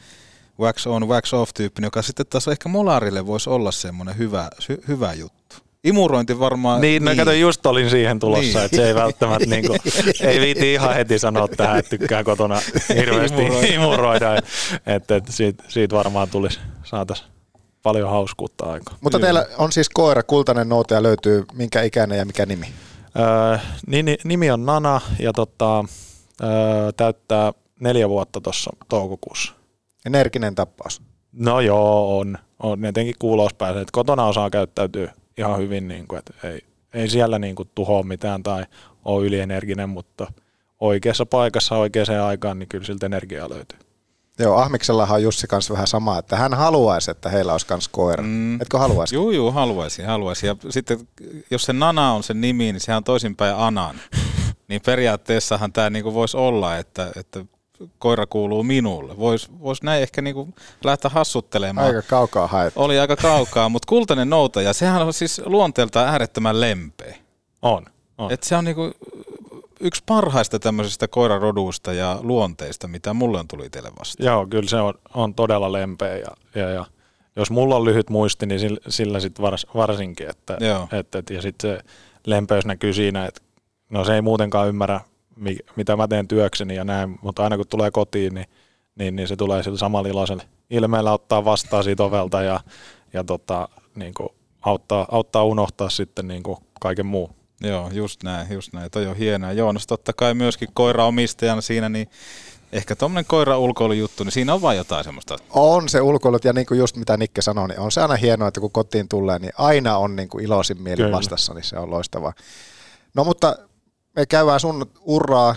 wax on, wax off tyyppinen, joka sitten taas ehkä molarille voisi olla semmoinen hyvä, sy, hyvä juttu. Imurointi varmaan... Niin, no kato, just olin siihen tulossa, Niin. niin. että se ei välttämättä, niin kuin, <laughs> ei viiti ihan heti sanoa tähän, että tykkää kotona hirveästi Imuroida. imuroida, että että, että siitä, siitä varmaan tulisi, saataisiin paljon hauskuutta aikaa. Mutta teillä on siis koira, kultainen noutaja löytyy, minkä ikäinen ja mikä nimi? Öö, nimi, nimi on Nana ja tota, öö, täyttää neljä vuotta tuossa toukokuussa. Energinen tappaus. No joo, on. on etenkin kuulospäin, että kotona osaa käyttäytyä ihan hyvin, niin kuin, että ei, ei siellä niin kuin, tuhoa mitään tai ole ylienerginen, mutta oikeassa paikassa oikeaan aikaan, niin kyllä siltä energiaa löytyy. Joo, Ahmiksellahan on Jussi kanssa vähän sama, että hän haluaisi, että heillä olisi myös koira. Mm. Etkö haluaisi? Juu, juu, haluaisin, haluaisin. Ja sitten jos se Nana on se nimi, niin sehän on toisinpäin Anan. <laughs> niin periaatteessahan tämä niinku voisi olla, että, että koira kuuluu minulle. Voisi vois näin ehkä niinku lähteä hassuttelemaan. Aika kaukaa haettu. Oli aika kaukaa, mutta kultainen noutaja, sehän on siis luonteeltaan äärettömän lempeä. On. on. Et se on niinku yksi parhaista tämmöisistä koiraroduista ja luonteista, mitä mulle on tullut itselle vastaan. Joo, kyllä se on, on todella lempeä ja, ja, ja jos mulla on lyhyt muisti, niin sillä, sillä sit vars, varsinkin, että, Joo. et, et, ja sitten se lempeys näkyy siinä, että no se ei muutenkaan ymmärrä, mi, mitä mä teen työkseni ja näin, mutta aina kun tulee kotiin, niin, niin, niin se tulee sillä samalla iloisella ilmeellä ottaa vastaan siitä ovelta ja, ja tota, niin kuin auttaa, auttaa unohtaa sitten niin kuin kaiken muu. Joo, just näin, just näin. Toi on hienoa. Joonas totta kai myöskin koiraomistajana siinä, niin ehkä tuommoinen koira ulkoilujuttu, niin siinä on vain jotain semmoista. On se ulkoilut ja niin kuin just mitä Nikke sanoi, niin on se aina hienoa, että kun kotiin tulee, niin aina on niin kuin iloisin mieli Kyllä. vastassa, niin se on loistavaa. No mutta me käydään sun uraa,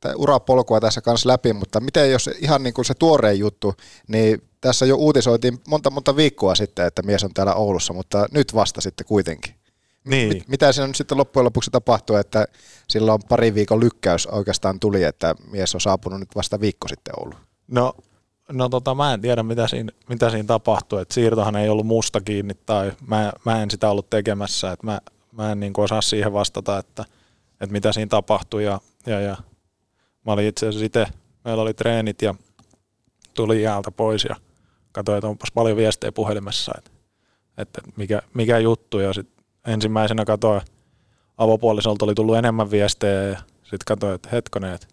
tai urapolkua tässä kanssa läpi, mutta miten jos ihan niin kuin se tuorein juttu, niin tässä jo uutisoitiin monta monta viikkoa sitten, että mies on täällä Oulussa, mutta nyt vasta sitten kuitenkin. Niin. Mit, mitä siinä nyt sitten loppujen lopuksi tapahtuu, että silloin pari viikon lykkäys oikeastaan tuli, että mies on saapunut nyt vasta viikko sitten Ouluun? No, no tota, mä en tiedä, mitä siinä, mitä siinä tapahtui. Et siirtohan ei ollut musta kiinni tai mä, mä en sitä ollut tekemässä. Et mä, mä en niin osaa siihen vastata, että, että mitä siinä tapahtui. Ja, ja, ja mä olin itse asiassa itse, meillä oli treenit ja tuli jäältä pois ja katsoin, että onpas paljon viestejä puhelimessa, että, että mikä, mikä juttu. Ja sitten ensimmäisenä katsoin, avopuolisolta oli tullut enemmän viestejä ja sitten katsoin, että hetkonen, että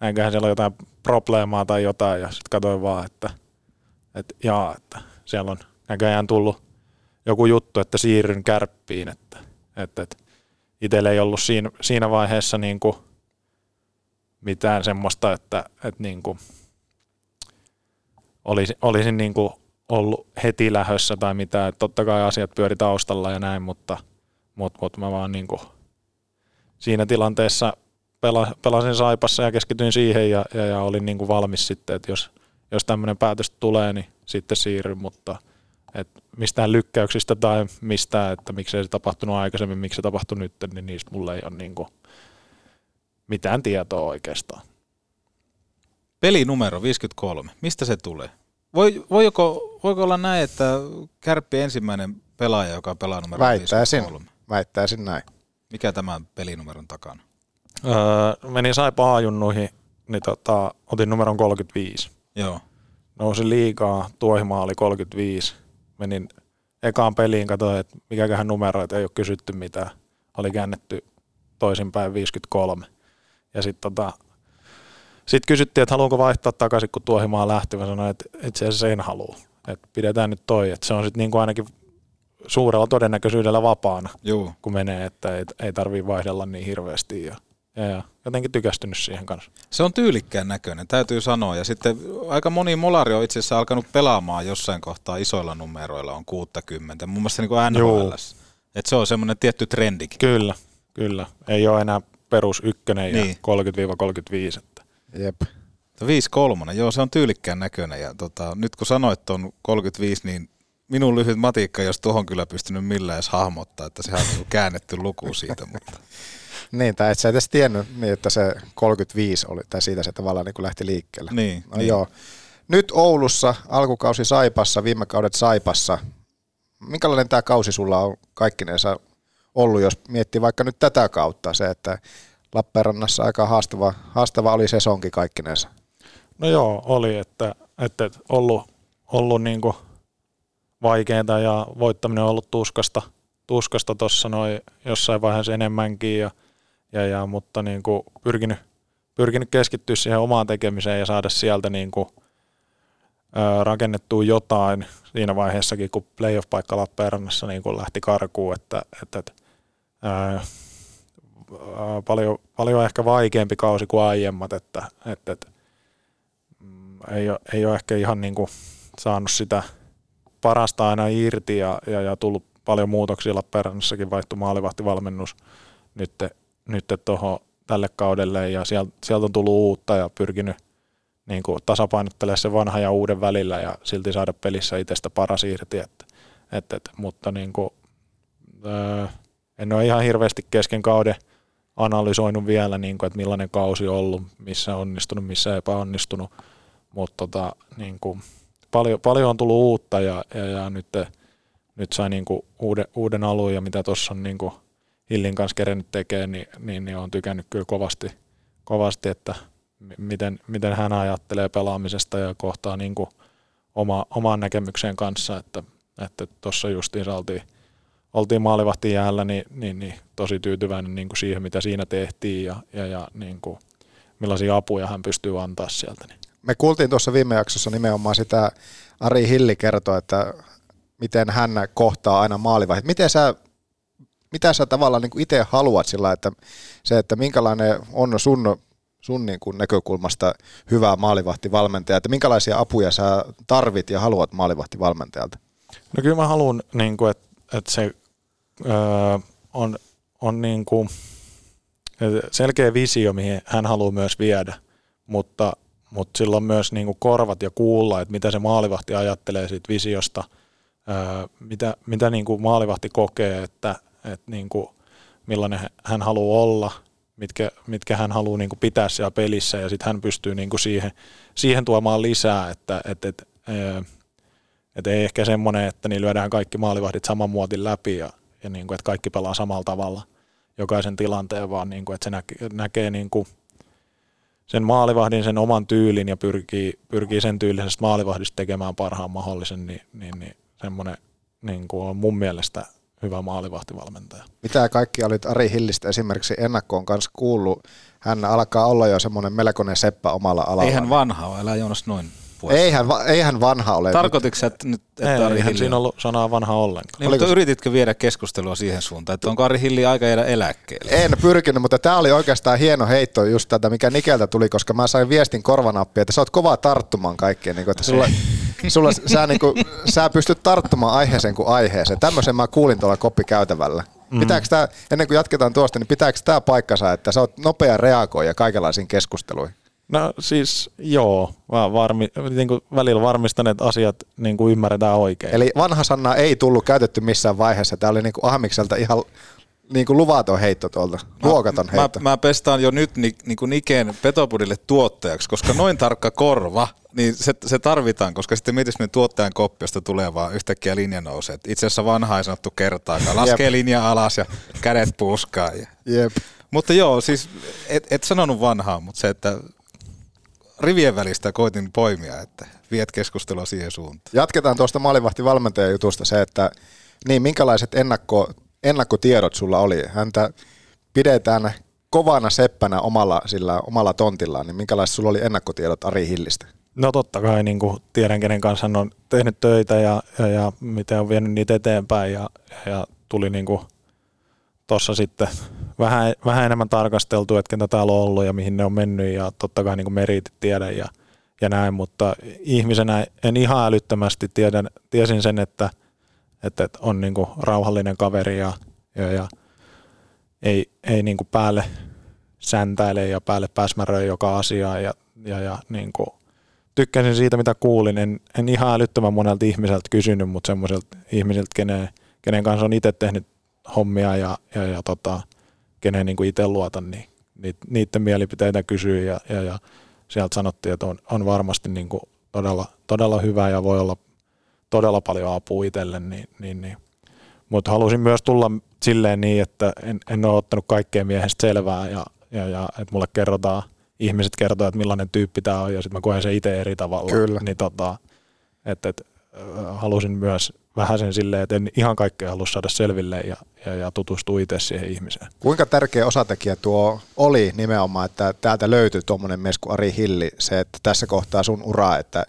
näinköhän siellä on jotain probleemaa tai jotain, ja sitten katsoin vaan, että, että jaa, että siellä on näköjään tullut joku juttu, että siirryn kärppiin, että, että, että itsellä ei ollut siinä, siinä vaiheessa niin kuin mitään semmoista, että, että niin kuin olisin, olisin niin kuin ollut heti lähössä tai mitä, että totta kai asiat pyöri taustalla ja näin, mutta, mutta, mutta mä vaan niin kuin siinä tilanteessa pela, pelasin Saipassa ja keskityin siihen ja, ja, ja olin niin kuin valmis sitten, että jos, jos tämmöinen päätös tulee, niin sitten siirryn, mutta et mistään lykkäyksistä tai mistään, että miksei se tapahtunut aikaisemmin, miksi se tapahtui nyt, niin niistä mulla ei ole niin kuin mitään tietoa oikeastaan. Pelinumero 53, mistä se tulee? Voi, voiko, voiko olla näin, että Kärppi ensimmäinen pelaaja, joka pelaa numero Väittäisin, 53? väittäisin näin. Mikä tämän pelinumeron takana? Öö, menin Saipa A-junnuihin, niin tota, otin numeron 35. Joo. Nousin liikaa, tuohimaa oli 35. Menin ekaan peliin, katsoin, että mikäköhän numero, että ei ole kysytty mitään. Oli käännetty toisinpäin 53. Ja sitten tota, sit kysyttiin, että haluanko vaihtaa takaisin, kun tuohimaa lähti. Mä sanoin, että itse asiassa en halua. Että pidetään nyt toi. Että se on sitten niinku ainakin suurella todennäköisyydellä vapaana, Juu. kun menee, että ei, ei tarvii vaihdella niin hirveästi. Ja, ja, ja jotenkin tykästynyt siihen kanssa. Se on tyylikkään näköinen, täytyy sanoa. Ja sitten aika moni molari on itse asiassa alkanut pelaamaan jossain kohtaa isoilla numeroilla, on 60. Muun muassa niin kuin NHL. Että se on semmoinen tietty trendikin. Kyllä, kyllä. Ei ole enää perus ykkönen ja Niin. 30-35. Että. Jep. 5-3, joo se on tyylikkään näköinen. Ja tota, nyt kun sanoit tuon 35, niin minun lyhyt matikka, jos tuohon kyllä pystynyt millään edes hahmottaa, että sehän on niinku käännetty luku siitä. Mutta. <laughs> Niin, tai et sä edes tiennyt, niin että se 35 oli, tai siitä se tavallaan niin kuin lähti liikkeelle. Niin, no niin. joo. Nyt Oulussa, alkukausi Saipassa, viime kaudet Saipassa. Minkälainen tämä kausi sulla on kaikkinensa ollut, jos miettii vaikka nyt tätä kautta, se, että Lappeenrannassa aika haastava, haastava oli sesonki kaikkinensa. No joo, oli, että, että ollut, ollut niin vaikeaa ja voittaminen on ollut tuskasta tuskasta tuossa noin jossain vaiheessa enemmänkin, ja, ja, ja, mutta niin kuin pyrkinyt, pyrkinyt keskittyä siihen omaan tekemiseen ja saada sieltä niin kuin, ää, rakennettua jotain siinä vaiheessakin, kun playoff-paikka Lappeenrannassa niin kuin lähti karkuun, että, että, että ää, paljon, paljon ehkä vaikeampi kausi kuin aiemmat, että, että, että mm, ei, ole, ei ole ehkä ihan niin kuin saanut sitä parasta aina irti ja, ja, ja tullut paljon muutoksia Lappeenrannassakin vaihtui maalivahtivalmennus nyt, nyt toho, tälle kaudelle ja sieltä, sieltä on tullut uutta ja pyrkinyt niin kuin tasapainottelemaan se vanha ja uuden välillä ja silti saada pelissä itsestä paras irti. Että, että, että, mutta niin kuin, öö, en ole ihan hirveästi kesken kauden analysoinut vielä, niin kuin, että millainen kausi on ollut, missä on onnistunut, missä epäonnistunut, mutta tota, niin kuin, paljon, paljon on tullut uutta ja, ja, ja nyt, nyt sai niin kuin uuden, uuden alun ja mitä tuossa on niin kuin Hillin kanssa kerennyt tekemään, niin, niin, niin on tykännyt kyllä kovasti, kovasti että miten, miten hän ajattelee pelaamisesta ja kohtaa niin kuin oma, oman näkemykseen kanssa, että että justiin oltiin, oltiin maalivahtin jäällä, niin, niin, niin tosi tyytyväinen niin kuin siihen, mitä siinä tehtiin ja, ja, ja niin kuin, millaisia apuja hän pystyy antaa sieltä. Niin. Me kuultiin tuossa viime jaksossa nimenomaan sitä, Ari Hilli kertoi, että miten hän kohtaa aina maalivahdit. Miten sä mitä sä tavallaan niin itse haluat sillä, että se, että minkälainen on sun, sun niin kuin näkökulmasta hyvä maalivahtivalmentaja, että minkälaisia apuja sä tarvit ja haluat maalivahtivalmentajalta? No kyllä mä haluan, niin kuin, että, että se öö, on, on niin kuin selkeä visio, mihin hän haluaa myös viedä, mutta, mutta sillä on myös niin kuin korvat ja kuulla, että mitä se maalivahti ajattelee siitä visiosta, öö, mitä, mitä niin kuin maalivahti kokee, että, että niin kuin millainen hän haluaa olla, mitkä, mitkä hän haluaa niin kuin pitää siellä pelissä ja sitten hän pystyy niin kuin siihen, siihen tuomaan lisää, että, että, että, että ei ehkä semmoinen, että niin lyödään kaikki maalivahdit saman muotin läpi ja, ja niin kuin, että kaikki pelaa samalla tavalla jokaisen tilanteen, vaan niin kuin, että se näkee, näkee niin kuin sen maalivahdin sen oman tyylin ja pyrkii, pyrkii sen tyylisestä maalivahdista tekemään parhaan mahdollisen, niin, niin, niin semmoinen niin kuin on mun mielestä hyvä maalivahtivalmentaja. Mitä kaikki olit Ari Hillistä esimerkiksi ennakkoon kanssa kuullut? Hän alkaa olla jo semmoinen melkoinen seppä omalla alalla. Eihän vanha ole, älä Joonas noin Eihän, eihän vanha ole. Tarkoititko sä, että nyt että Ei, Ari Hilli siinä on- ollut sanaa vanha ollenkaan. Niin, mutta yrititkö viedä keskustelua siihen suuntaan, että onko Ari Hilli aika jäädä eläkkeelle? En pyrkinyt, mutta tämä oli oikeastaan hieno heitto just tätä, mikä Nikeltä tuli, koska mä sain viestin korvanappi, että sä oot kova tarttumaan kaikkeen, niin kuin, että sulla, sulla, sä, niin kuin, sä pystyt tarttumaan aiheeseen kuin aiheeseen. Tämmöisen mä kuulin tuolla koppikäytävällä. Mm. Pitääkö tää, ennen kuin jatketaan tuosta, niin pitääkö tämä paikkansa, että sä oot nopea reagoija kaikenlaisiin keskusteluihin? No siis joo, vaan varmi, niin kuin välillä varmistan, että asiat niin kuin ymmärretään oikein. Eli vanha sana ei tullut käytetty missään vaiheessa. Tämä oli niin kuin Ahmikselta ihan niin kuin luvaton heitto tuolta, luokaton Mä, heitto. mä pestaan jo nyt ni, niin kuin Niken Petopudille tuottajaksi, koska noin tarkka korva, niin se, se tarvitaan, koska sitten mietis me tuottajan koppi, josta tulee vaan yhtäkkiä linja nousee. Itse asiassa vanha ei sanottu kertaakaan. Laskee Jep. linja alas ja kädet puskaa. Ja. Jep. Mutta joo, siis et, et sanonut vanhaa, mutta se, että rivien välistä koitin poimia, että viet keskustelua siihen suuntaan. Jatketaan tuosta maalivahtivalmentajan jutusta se, että niin minkälaiset ennakko, ennakkotiedot sulla oli? Häntä pidetään kovana seppänä omalla, sillä, omalla tontillaan, niin minkälaiset sulla oli ennakkotiedot Ari Hillistä? No totta kai niin kuin tiedän, kenen kanssa on tehnyt töitä ja, ja, ja miten on vienyt niitä eteenpäin ja, ja tuli niin kuin tuossa sitten vähän, vähän enemmän tarkasteltu, että ketä täällä on ollut ja mihin ne on mennyt ja totta kai niin kuin meritit tiedän ja, ja näin, mutta ihmisenä en ihan älyttömästi tiedän, tiesin sen, että, että on niin kuin rauhallinen kaveri ja, ja, ja ei, ei niin kuin päälle säntäile ja päälle pääsmäröi joka asiaa ja, ja, ja niin kuin tykkäsin siitä, mitä kuulin. En, en ihan älyttömän monelta ihmiseltä kysynyt, mutta semmoiselta ihmiseltä, kenen, kenen kanssa on itse tehnyt hommia ja, ja, ja tota, kenen niin itse luotan, niin niiden mielipiteitä kysyy ja, ja, ja sieltä sanottiin, että on, on varmasti niin kuin todella, todella hyvä ja voi olla todella paljon apua itselle, niin, niin, niin. mutta halusin myös tulla silleen niin, että en, en ole ottanut kaikkea miehestä selvää ja, ja, ja että mulle kerrotaan, ihmiset kertoo, että millainen tyyppi tämä on ja sitten mä koen sen itse eri tavalla. Kyllä. Niin tota, että, että halusin myös vähän sen silleen, että en ihan kaikkea halua saada selville ja, ja, ja tutustua itse siihen ihmiseen. Kuinka tärkeä osatekijä tuo oli nimenomaan, että täältä löytyi tuommoinen mies kuin Ari Hilli, se, että tässä kohtaa sun uraa, että,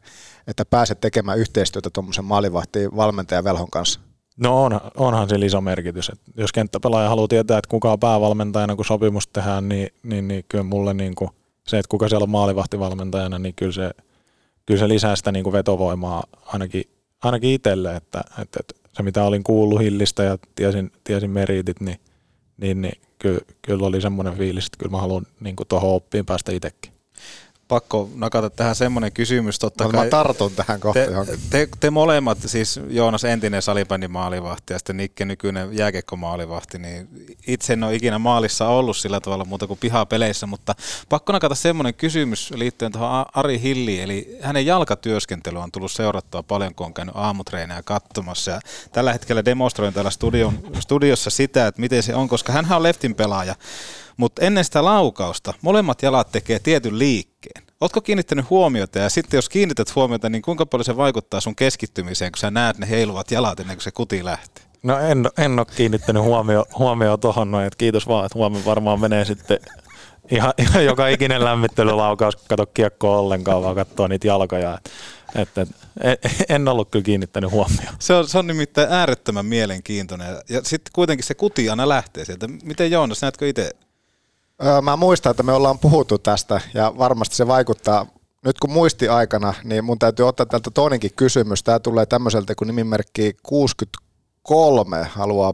että pääset tekemään yhteistyötä tuommoisen maalivahtiin valmentajan velhon kanssa? No on, onhan sillä iso merkitys. Et jos kenttäpelaaja haluaa tietää, että kuka on päävalmentajana, kun sopimus tehdään, niin, niin, niin kyllä mulle niin kuin se, että kuka siellä on maalivahtivalmentajana, niin kyllä se, kyllä se lisää sitä niin kuin vetovoimaa ainakin, ainakin itselle, että, että, että se mitä olin kuullut Hillistä ja tiesin, tiesin meritit, niin, niin, niin kyllä, kyllä oli semmoinen fiilis, että kyllä mä haluan niin tuohon oppiin päästä itsekin. Pakko nakata tähän semmoinen kysymys. Totta Mutta kai, mä tartun tähän kohta te, johonkin. te, te, molemmat, siis Joonas entinen salibändin maalivahti ja sitten Nikke nykyinen jääkiekkomaalivahti, niin itse en ole ikinä maalissa ollut sillä tavalla muuta kuin pihapeleissä, mutta pakko nakata semmoinen kysymys liittyen tuohon Ari Hilliin, eli hänen jalkatyöskentely on tullut seurattua paljon, kun on käynyt aamutreenejä katsomassa ja tällä hetkellä demonstroin täällä studion, studiossa sitä, että miten se on, koska hän on leftin pelaaja, mutta ennen sitä laukausta molemmat jalat tekee tietyn liikkeen. Oletko kiinnittänyt huomiota ja sitten jos kiinnität huomiota, niin kuinka paljon se vaikuttaa sun keskittymiseen, kun sä näet ne heiluvat jalat ennen kuin se kuti lähtee? No en, en ole kiinnittänyt huomio, huomioon tuohon noin, että kiitos vaan, että huomenna varmaan menee sitten ihan, ihan joka ikinen lämmittelylaukaus, kato kiekkoa ollenkaan, vaan katsoo niitä jalkoja. Et, et, et, en ollut kyllä kiinnittänyt huomioon. Se on, se on nimittäin äärettömän mielenkiintoinen. Ja sitten kuitenkin se kuti aina lähtee sieltä. Miten Joonas, näetkö itse? Öö, Mä muistan, että me ollaan puhuttu tästä ja varmasti se vaikuttaa. Nyt kun muisti aikana, niin mun täytyy ottaa tältä toinenkin kysymys. Tämä tulee tämmöiseltä, kun nimimerkki 63 haluaa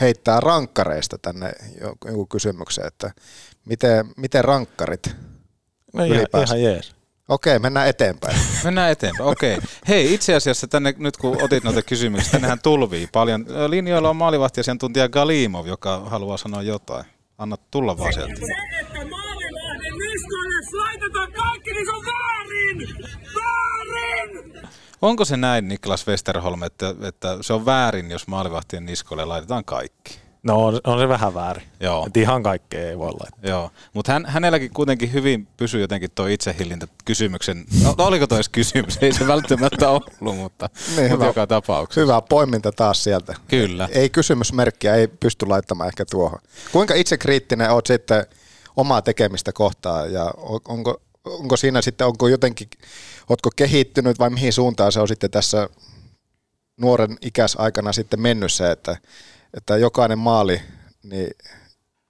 heittää rankkareista tänne joku kysymyksen, että miten, miten rankkarit No ihan, ylipäänsä? ihan jees. Okei, mennään eteenpäin. Mennään eteenpäin, okei. Hei, itse asiassa tänne, nyt kun otit noita kysymyksiä, tännehän tulvii paljon. Linjoilla on maalivahtiasiantuntija Galimov, joka haluaa sanoa jotain. Anna tulla vaan sieltä. Maalivahden niskoille laitetaan kaikki, niin se on väärin! Väärin! Onko se näin, Niklas Westerholm, että, että se on väärin, jos maalivahtien niskoille laitetaan kaikki? No on, on se vähän väärin. Joo. Et ihan kaikkea ei voi laittaa. Joo, mutta hän, hänelläkin kuitenkin hyvin pysyy jotenkin tuo itsehillintä kysymyksen. No, no oliko tois kysymys? Ei se välttämättä ollut, mutta, Niin, mutta hyvä. joka tapauksessa. Hyvä poiminta taas sieltä. Kyllä. Ei kysymysmerkkiä, ei pysty laittamaan ehkä tuohon. Kuinka itsekriittinen oot sitten omaa tekemistä kohtaan ja on- onko, onko siinä sitten, onko jotenkin, ootko kehittynyt vai mihin suuntaan se on sitten tässä nuoren ikäs aikana sitten mennyt se, että, että jokainen maali niin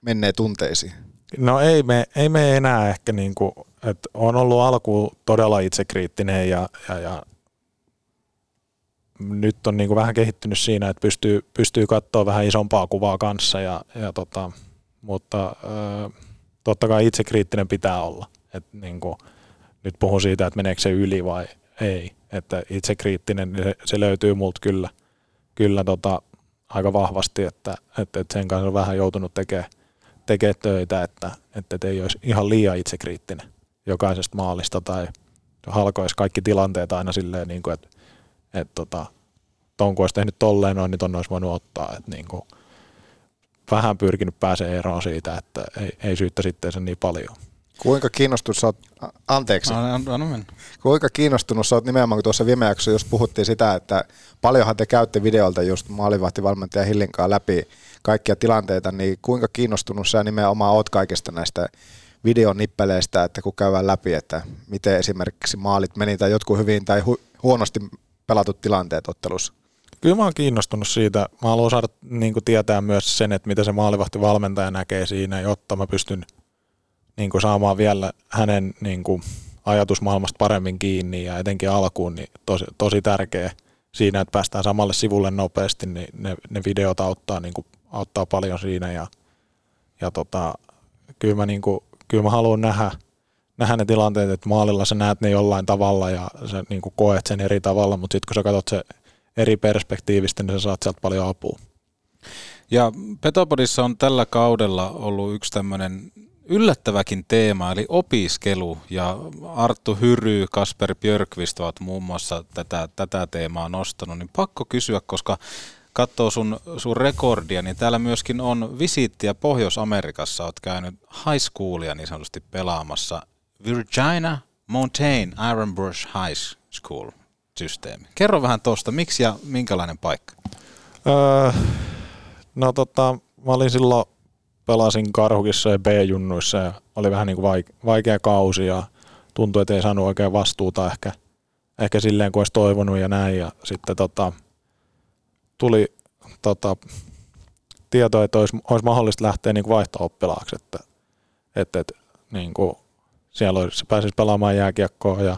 menee tunteisiin? No ei me, ei me enää ehkä niinku, että on ollut alkuun todella itsekriittinen ja, ja, ja nyt on niinku vähän kehittynyt siinä, että pystyy, pystyy katsoa vähän isompaa kuvaa kanssa, ja, ja tota, mutta ö, totta kai itsekriittinen pitää olla. Et niinku, nyt puhun siitä, että meneekö se yli vai ei. Että itsekriittinen, se, se löytyy multa kyllä, kyllä tota, aika vahvasti, että, että, että sen kanssa on vähän joutunut tekemään tekee töitä, että, että et ei olisi ihan liian itsekriittinen jokaisesta maalista tai halkoisi kaikki tilanteet aina silleen, niin kuin, että, että tota, ton kun olisi tehnyt tolleen noin, niin ton olisi voinut ottaa. Että niin kuin, vähän pyrkinyt pääsee eroon siitä, että ei, ei syyttä sitten sen niin paljon. Kuinka kiinnostunut sä oot, anteeksi, Anna, anna mennä. kuinka kiinnostunut sä oot nimenomaan, kun tuossa viime jaksossa just puhuttiin sitä, että paljonhan te käytte videolta just maalivahtivalmentaja Hillinkaa läpi kaikkia tilanteita, niin kuinka kiinnostunut sä nimenomaan oot kaikista näistä videonippeleistä, että kun käydään läpi, että miten esimerkiksi maalit meni tai jotkut hyvin tai hu- huonosti pelatut tilanteet ottelussa? Kyllä mä oon kiinnostunut siitä. Mä haluan saada niin kuin tietää myös sen, että mitä se maalivahtivalmentaja näkee siinä, jotta mä pystyn niin kuin saamaan vielä hänen niin kuin ajatusmaailmasta paremmin kiinni ja etenkin alkuun niin tosi, tosi tärkeä siinä, että päästään samalle sivulle nopeasti, niin ne, ne videot auttaa, niin kuin, auttaa paljon siinä ja, ja tota, kyllä, mä, niin kuin, kyllä mä haluan nähdä, nähdä ne tilanteet, että maalilla sä näet ne jollain tavalla ja sä niin kuin koet sen eri tavalla, mutta sitten kun sä katsot se eri perspektiivistä, niin sä saat sieltä paljon apua. Ja Petopodissa on tällä kaudella ollut yksi tämmöinen yllättäväkin teema, eli opiskelu. Ja Arttu Hyry, Kasper Björkvist ovat muun muassa tätä, tätä teemaa nostanut. Niin pakko kysyä, koska katsoo sun, sun rekordia, niin täällä myöskin on visiittiä Pohjois-Amerikassa. Olet käynyt high schoolia niin sanotusti pelaamassa. Virginia Mountain Iron Brush High School systeemi. Kerro vähän tuosta, miksi ja minkälainen paikka? Öö, no tota, mä olin silloin, pelasin Karhukissa ja B-junnuissa ja oli vähän niin kuin vaik- vaikea kausi ja tuntui, että ei saanut oikein vastuuta ehkä, ehkä silleen kuin olisi toivonut ja näin. Ja sitten tota, tuli tota, tieto, että olisi, olisi mahdollista lähteä niin vaihto-oppilaaksi, että, että, että niin kuin siellä olisi, pääsisi pelaamaan jääkiekkoa ja,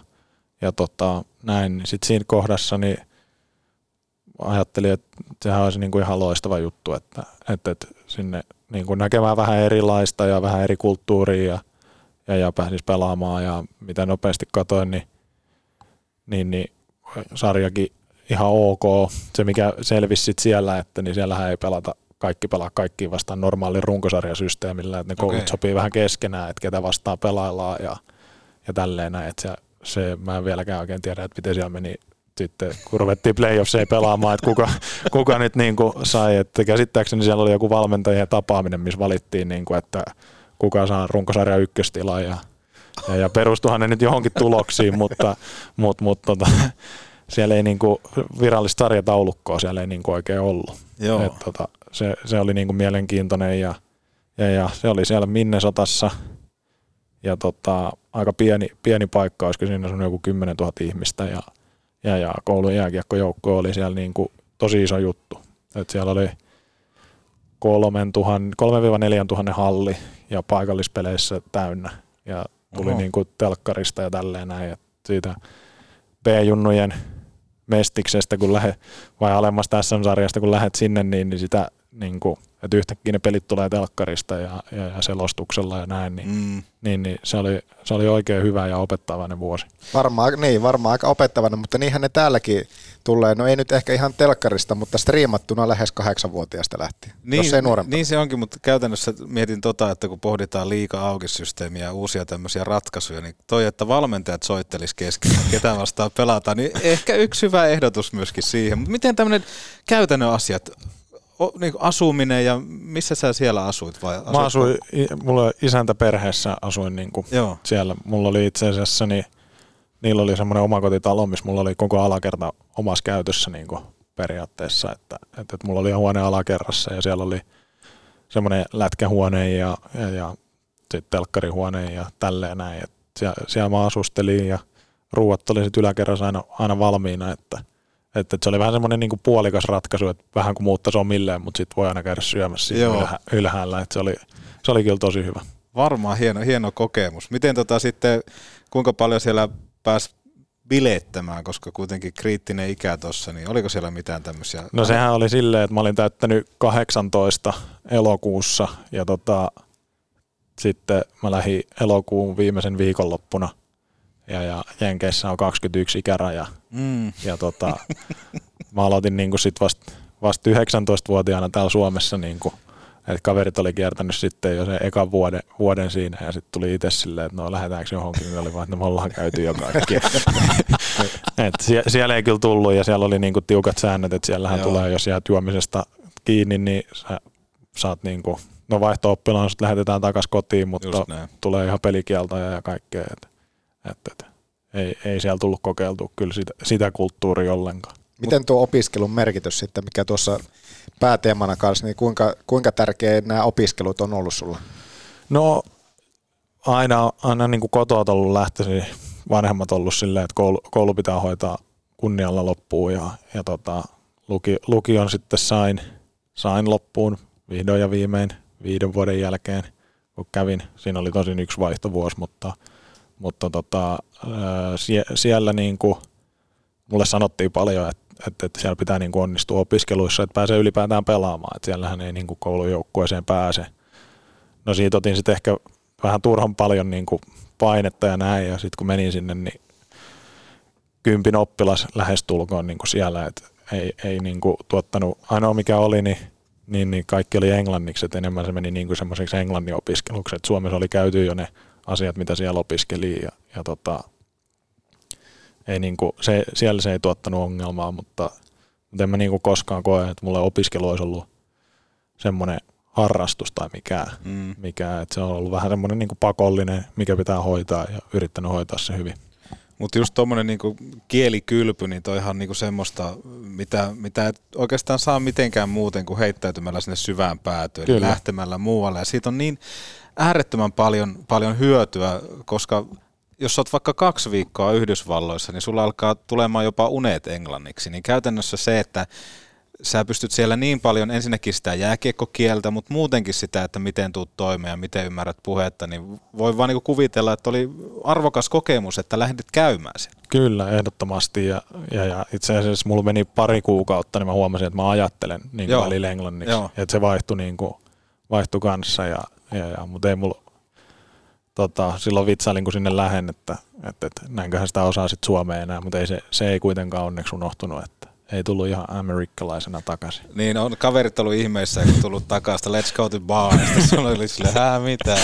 ja tota, näin. Sitten siinä kohdassa niin ajattelin, että sehän olisi niin kuin ihan loistava juttu, että, että, että sinne niin kuin näkemään vähän erilaista ja vähän eri kulttuuria ja, ja, ja pääsisi pelaamaan ja mitä nopeasti katoin, niin, niin, niin sarjakin ihan ok. Se mikä selvisi sit siellä, että niin siellähän ei pelata kaikki pelaa kaikkiin vastaan normaalin runkosarjasysteemillä, että ne koulut sopii vähän keskenään, että ketä vastaan pelaillaan ja, ja tälleen näin, että se, se, mä en vieläkään oikein tiedä, että miten siellä meni sitten, kun ruvettiin playoffseja pelaamaan, että kuka, kuka nyt niin kuin sai, että käsittääkseni siellä oli joku valmentajien tapaaminen, missä valittiin, niin kuin, että kuka saa runkosarja ykköstilaa ja, ja, ja perustuhan ne nyt johonkin tuloksiin, mutta, mutta, mutta tota, siellä ei niin kuin virallista sarjataulukkoa siellä ei niin kuin oikein ollut. Joo. Et, tota, se, se, oli niin kuin mielenkiintoinen ja, ja, ja se oli siellä Minnesotassa ja tota, aika pieni, pieni paikka, olisiko siinä sun joku 10 000 ihmistä ja, ja, ja koulun jääkiekkojoukko oli siellä niin kuin tosi iso juttu. Et siellä oli 3-4 tuhannen halli ja paikallispeleissä täynnä ja tuli Oho. niin kuin telkkarista ja tälleen näin. Et siitä B-junnujen mestiksestä, kun lähdet, vai alemmasta SM-sarjasta, kun lähdet sinne, niin, niin sitä, niin kuin, että yhtäkkiä ne pelit tulee telkkarista ja, ja, ja selostuksella ja näin, niin, Mm. niin, niin se, oli, se oli oikein hyvä ja opettavainen vuosi. Varmaan, niin, varmaan aika opettavana, mutta niinhän ne täälläkin tulee. No ei nyt ehkä ihan telkkarista, mutta striimattuna lähes kahdeksanvuotiaasta lähtien. Niin, jos ei nuorempaa. niin se onkin, mutta käytännössä mietin tota, että kun pohditaan liika aukisysteemiä ja uusia tämmöisiä ratkaisuja, niin toi, että valmentajat soittelis keskenään, <laughs> ketä vastaan pelataan, niin ehkä yksi hyvä ehdotus myöskin siihen. Mutta miten tämmöinen käytännön asiat, niin kuin asuminen ja missä sä siellä asuit? Vai Mä asuin, mulla isäntä perheessä asuin niin kuin Joo. siellä. Mulla oli itse asiassa, niin, niillä oli semmoinen omakotitalo, missä mulla oli koko alakerta omassa käytössä niin kuin periaatteessa. Että, että, että mulla oli huone alakerrassa ja siellä oli semmoinen lätkähuone ja, ja, ja sitten telkkarihuone ja tälleen näin. Et siellä, siellä mä asustelin ja ruuat oli sitten yläkerrassa aina, aina valmiina, että, että, että se oli vähän semmoinen niin puolikas ratkaisu, että vähän kuin muuttaisi omilleen, mutta sitten voi aina käydä syömässä siinä ylhä, ylhäällä, että se oli, se oli kyllä tosi hyvä. Varmaan hieno, hieno kokemus. Miten tota sitten, kuinka paljon siellä pääsi bileettämään, koska kuitenkin kriittinen ikä tuossa, niin oliko siellä mitään tämmöisiä? No sehän oli silleen, että mä olin täyttänyt 18 elokuussa ja tota, sitten mä lähdin elokuun viimeisen viikonloppuna ja, ja Jenkeissä on 21 ikäraja. Mm. Ja tota, mä aloitin niinku sit vasta vast 19-vuotiaana täällä Suomessa, niinku, että kaverit oli kiertänyt sitten jo sen ekan vuoden, vuoden siinä ja sitten tuli itse silleen, että no lähdetäänkö johonkin, niin oli vaan, että no, me ollaan käyty jo kaikki. <laughs> Et sie, siellä ei kyllä tullut ja siellä oli niinku tiukat säännöt, että siellähän Joo. tulee, jos jäät juomisesta kiinni, niin sä saat niinku, no vaihto-oppilaan sut lähetetään takaisin kotiin, mutta tulee ihan pelikieltoja ja kaikkea. Et, et, et, ei, ei siellä tullut kokeiltua kyllä sitä, sitä kulttuuria ollenkaan. Miten tuo opiskelun merkitys sitten, mikä tuossa pääteemana kanssa, niin kuinka, kuinka tärkeä nämä opiskelut on ollut sulla? No aina, aina niin kuin kotoa ollut lähtöisin, vanhemmat ollut silleen, että koulu, koulu pitää hoitaa kunnialla loppuun ja, ja tota, luki, lukion sitten sain, sain loppuun vihdoin ja viimein viiden vuoden jälkeen, kun kävin. Siinä oli tosin yksi vaihtovuosi, mutta, mutta tota, sie, siellä niin kuin, mulle sanottiin paljon, että, että, että siellä pitää niin kuin onnistua opiskeluissa, että pääsee ylipäätään pelaamaan, että siellähän ei niin kuin koulujoukkueeseen pääse. No siitä otin sitten ehkä vähän turhan paljon niin kuin painetta ja näin, ja sitten kun menin sinne, niin kympin oppilas lähestulkoon niin kuin siellä, että ei, ei niin kuin tuottanut, ainoa mikä oli, niin, niin, niin kaikki oli englanniksi, että enemmän se meni niin kuin semmoiseksi englannin opiskeluksi, että Suomessa oli käyty jo ne asiat, mitä siellä opiskeli, ja, ja tota, ei niin kuin, se, siellä se ei tuottanut ongelmaa, mutta, mutta en mä niin kuin koskaan koe, että mulle opiskelu olisi ollut semmoinen harrastus tai mikään, Mm. mikä, että se on ollut vähän semmoinen niin pakollinen, mikä pitää hoitaa ja yrittänyt hoitaa se hyvin. Mutta just tuommoinen niinku kielikylpy, niin toi ihan niinku semmoista, mitä, mitä et oikeastaan saa mitenkään muuten kuin heittäytymällä sinne syvään päätyyn, eli lähtemällä muualle. Ja siitä on niin äärettömän paljon, paljon hyötyä, koska jos olet vaikka kaksi viikkoa Yhdysvalloissa, niin sulla alkaa tulemaan jopa unet englanniksi. Niin käytännössä se, että sä pystyt siellä niin paljon ensinnäkin sitä jääkiekkokieltä, mutta muutenkin sitä, että miten tuut toimeen ja miten ymmärrät puhetta, niin voi vaan niinku kuvitella, että oli arvokas kokemus, että lähdit käymään sen. Kyllä, ehdottomasti. Ja, ja, ja itse asiassa mulla meni pari kuukautta, niin mä huomasin, että mä ajattelen niin välillä englanniksi. Joo. Että se vaihtui, niin kuin, vaihtui kanssa. Ja, ja, ja, mutta ei mulla, tota, silloin vitsailin, kun sinne lähen, että, että, että näinköhän sitä osaa sitten suomea enää, mutta ei se, se ei kuitenkaan onneksi unohtunut, että ei tullut ihan amerikkalaisena takaisin. Niin on kaverit ollut ihmeissä, kun tullut takaisin, let's go to bar, ja sitten sulla oli silleen, hää mitä,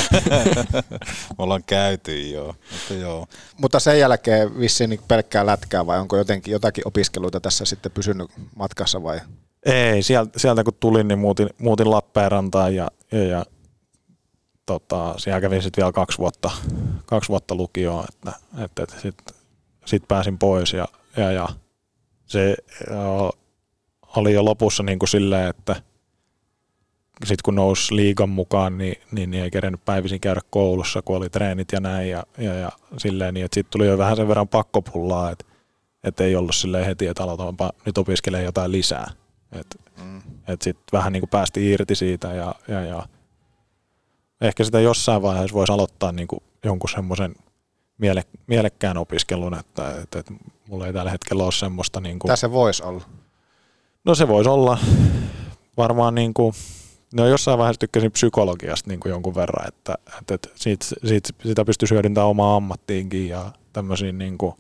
<laughs> me ollaan käyty joo, mutta joo. Mutta sen jälkeen vissiin niin pelkkää lätkää vai onko jotenkin jotakin opiskeluita tässä sitten pysynyt matkassa vai? Ei, sieltä, sieltä kun tulin, niin muutin, muutin Lappeenrantaan ja, ja, ja tota, siellä kävin sitten vielä kaksi vuotta, kaksi vuotta lukioon, että, että, että sitten sit pääsin pois ja, ja, ja se ö, oli jo lopussa niin kuin silleen, että sitten kun nousi liigan mukaan, niin, niin, niin ei kerennyt päivisin käydä koulussa, kun oli treenit ja näin ja, ja, ja silleen, niin että sitten tuli jo vähän sen verran pakkopullaa, että et ei ollut silleen heti, että aloitanpa nyt opiskelee jotain lisää. Että mm. et sitten vähän niin kuin päästi irti siitä ja, ja, ja ehkä sitä jossain vaiheessa voisi aloittaa niin kuin jonkun semmoisen miele, mielekkään opiskelun, että, että, että mulla ei tällä hetkellä ole semmoista. Niin kuin, Tässä se voisi olla. No se voisi olla varmaan niin kuin, no jossain vaiheessa tykkäsin psykologiasta niin kuin jonkun verran, että, että, että siitä, siitä, sitä pystyisi hyödyntämään omaan ammattiinkin ja tämmöisiin, niin kuin,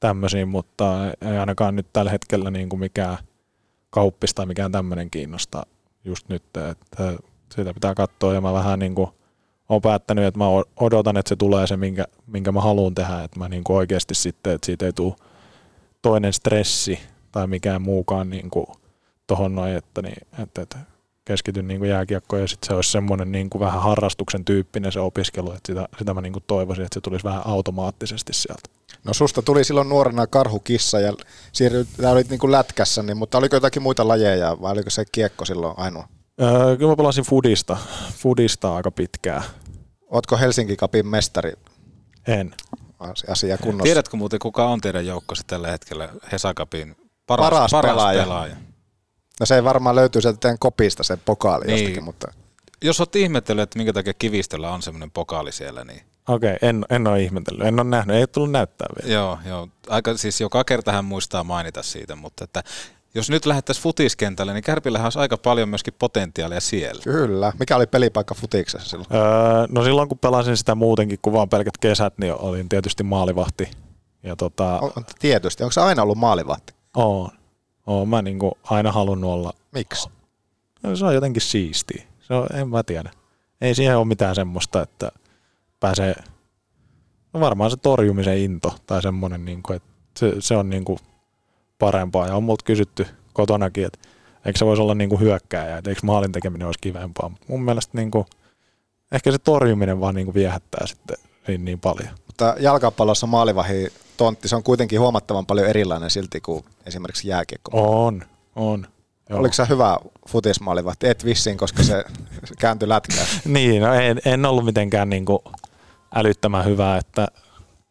tämmöisiin, mutta ei ainakaan nyt tällä hetkellä niin kuin mikään kauppis tai mikään tämmöinen kiinnosta just nyt, että sitä pitää katsoa ja mä vähän niin kuin olen päättänyt, että mä odotan, että se tulee se, minkä, minkä mä haluan tehdä, että mä niin kuin oikeasti sitten, että siitä ei tule toinen stressi tai mikään muukaan niin kuin tohon noin, että, niin, että, että keskityn niin jääkiekkoon ja sitten se olisi semmoinen niin kuin vähän harrastuksen tyyppinen se opiskelu, että sitä, sitä mä niin kuin toivoisin, että se tulisi vähän automaattisesti sieltä. No susta tuli silloin nuorena karhukissa ja siirryt, olit niin kuin lätkässä, niin, mutta oliko jotakin muita lajeja vai oliko se kiekko silloin ainoa? Öö, kyllä mä pelasin Fudista, Fudista aika pitkään. Ootko Helsinki Cupin mestari? En. Asia kunnossa. Tiedätkö muuten, kuka on teidän joukkosi tällä hetkellä Hesakapin paras, paras, paras pelaaja. pelaaja? No se ei varmaan löytyy sieltä teidän kopista se pokaali niin. jostakin, mutta... Jos olet ihmetellyt, että minkä takia Kivistöllä on semmoinen pokaali siellä, niin... Okei, okay, en, en ole ihmetellyt, en ole nähnyt, ei tullut näyttää vielä. Joo, joo. Aika, siis joka kerta hän muistaa mainita siitä, mutta että jos nyt lähdettäisiin futiskentälle, niin Kärpillähän olisi aika paljon myöskin potentiaalia siellä. Kyllä. Mikä oli pelipaikka futiksessa silloin? Öö, no silloin kun pelasin sitä muutenkin kuin vaan pelkät kesät, niin olin tietysti maalivahti. Ja tota... on, tietysti. Onko se aina ollut maalivahti? On. Oon mä niinku aina halunnut olla. Miksi? No, se on jotenkin siistiä. Se on, en mä tiedä. Ei siihen ole mitään semmoista, että pääsee, no varmaan se torjumisen into tai semmoinen, niin kuin, että se, se on niin kuin parempaa. Ja on multa kysytty kotonakin, että eikö se voisi olla niin kuin hyökkääjä, että eikö maalin tekeminen olisi kivempaa. Mun mielestä niin kuin, ehkä se torjuminen vaan niin kuin viehättää sitten niin, niin paljon. Mutta jalkapallossa maalivahi tontti, se on kuitenkin huomattavan paljon erilainen silti kuin esimerkiksi jääkiekko. On, on. Joo. Oliko se hyvä futismaalivahti? Et vissiin, koska se kääntyi lätkään. <laughs> niin, no en, en ollut mitenkään niin kuin älyttömän hyvä, että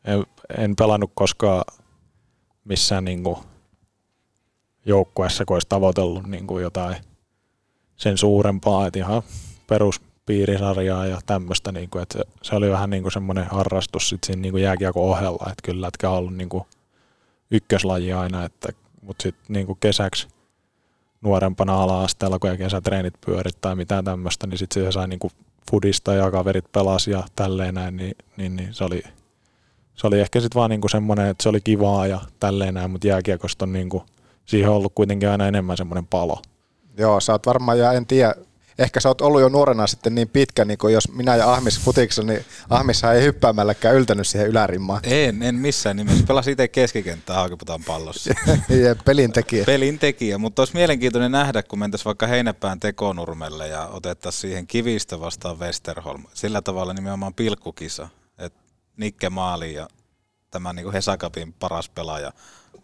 en, en pelannut koskaan missään niin kuin joukkueessa, kun olisi tavoitellut niin kuin jotain sen suurempaa, että ihan peruspiirisarjaa ja tämmöistä, niin kuin, että se, oli vähän niin kuin semmoinen harrastus sit siinä niin kuin jääkiekon ohella, että kyllä on ollut niin kuin ykköslaji aina, että, mutta sitten niin kuin kesäksi nuorempana ala-asteella, kun kesätreenit pyörit tai mitään tämmöistä, niin sitten se sai niin kuin fudista ja kaverit pelasi ja tälleen näin, niin, niin, niin se oli se oli ehkä sitten vaan niinku semmoinen, että se oli kivaa ja tälleen näin, mutta jääkiekosta on niinku, siihen on ollut kuitenkin aina enemmän semmoinen palo. Joo, sä oot varmaan, ja en tiedä, ehkä sä oot ollut jo nuorena sitten niin pitkä, niin kuin jos minä ja Ahmis futiksessa, niin Ahmishan ei hyppäämälläkään yltänyt siihen ylärimmaan. En, en missään nimessä. Pelasin itse keskikenttää Haakiputan pallossa. <laughs> ja pelintekijä. Pelintekijä, mutta olisi mielenkiintoinen nähdä, kun mentäisiin vaikka Heinäpään tekonurmelle ja otettaisiin siihen kivistä vastaan Westerholm. Sillä tavalla nimenomaan pilkkukisa, että Nikke maali ja tämä niin kuin Hesakapin paras pelaaja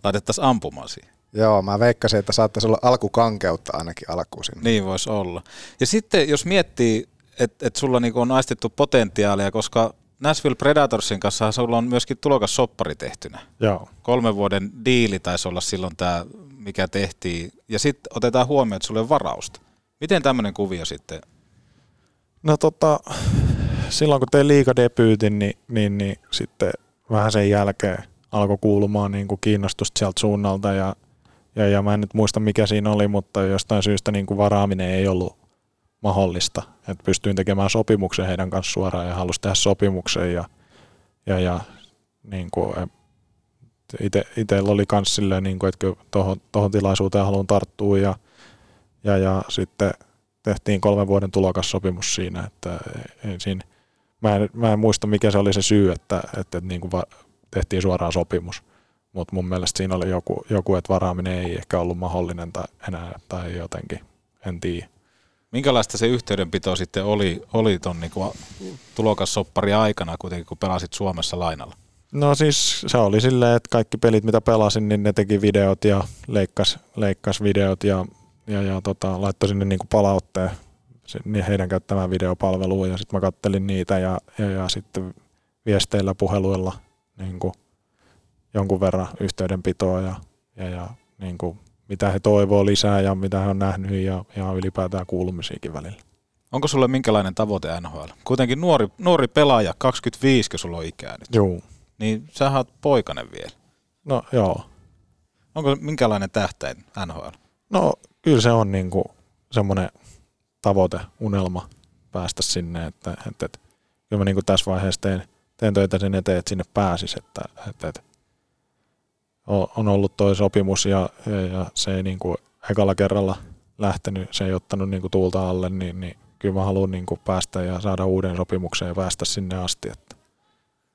laitettaisiin ampumaan siihen. Joo, mä veikkasin, että saattaisi olla alkukankeutta ainakin alkuun sinne. Niin voisi olla. Ja sitten jos miettii, että et sulla niinku on aistettu potentiaalia, koska Nashville Predatorsin kanssa sulla on myöskin tulokas soppari tehtynä. Joo. Kolmen vuoden diili taisi olla silloin tämä, mikä tehtiin. Ja sitten otetaan huomioon, että sulle on varausta. Miten tämmöinen kuvio sitten? No tota, silloin kun tein liikadebyytin, niin, niin, niin sitten vähän sen jälkeen alkoi kuulumaan niin kuin kiinnostusta sieltä suunnalta ja ja, ja mä en nyt muista mikä siinä oli, mutta jostain syystä niin kuin varaaminen ei ollut mahdollista. Että pystyin tekemään sopimuksen heidän kanssa suoraan ja halusin tehdä sopimuksen ja, ja, ja niin kuin, itsellä oli myös silleen, niin kuin, että tuohon, tuohon tilaisuuteen haluan tarttua ja, ja, ja sitten tehtiin kolmen vuoden tulokassopimus siinä, että ensin, mä en, mä en muista mikä se oli se syy, että, että, että niin kuin va, tehtiin suoraan sopimus mutta mun mielestä siinä oli joku, joku, että varaaminen ei ehkä ollut mahdollinen tai enää tai jotenkin, en tiedä. Minkälaista se yhteydenpito sitten oli, oli ton niinku tulokassoppari aikana kuitenkin, kun pelasit Suomessa lainalla? No siis se oli silleen, että kaikki pelit mitä pelasin, niin ne teki videot ja leikkas, leikkas videot ja, ja, ja tota, laittoi sinne niinku palautteen se, niin heidän käyttämään videopalveluun ja sitten mä kattelin niitä ja, ja, ja sitten viesteillä, puheluilla niin kuin jonkun verran yhteydenpitoa ja, ja, ja niin kuin mitä he toivoo lisää ja mitä he on nähnyt ja, ja ylipäätään kuulumisiakin välillä. Onko sulle minkälainen tavoite NHL? Kuitenkin nuori, nuori pelaaja, 25, kun sulla on ikää nyt. Joo. Niin sä oot poikainen vielä. No joo. Onko minkälainen tähtäin NHL? No kyllä se on niinku semmoinen tavoite, unelma päästä sinne, että, että, että kyllä mä niinku tässä vaiheessa teen, teen töitä sen eteen, että sinne pääsis, että, että, että on ollut toi sopimus ja, ja, ja se ei niinku ekalla kerralla lähtenyt, se ei ottanut niinku tuulta alle, niin, niin kyllä mä haluan niinku päästä ja saada uuden sopimuksen ja päästä sinne asti. Että.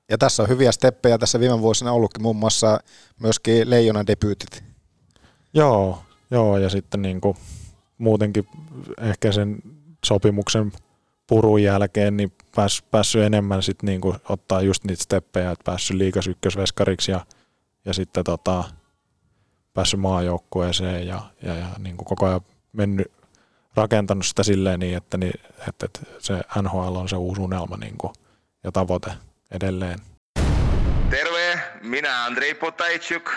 Ja tässä on hyviä steppejä tässä viime vuosina ollutkin, muun muassa myöskin Leijonan debyytit. Joo, joo ja sitten niinku muutenkin ehkä sen sopimuksen purun jälkeen niin pääs, päässyt enemmän sit niinku ottaa just niitä steppejä, että päässyt liikas ykkösveskariksi ja, ja sitten tota, päässyt maajoukkueeseen ja, ja, ja niin kuin koko ajan mennyt rakentanut sitä silleen niin, että, niin, että, että se NHL on se uusi unelma niin kuin, ja tavoite edelleen. Terve, minä Andrei Potajczuk,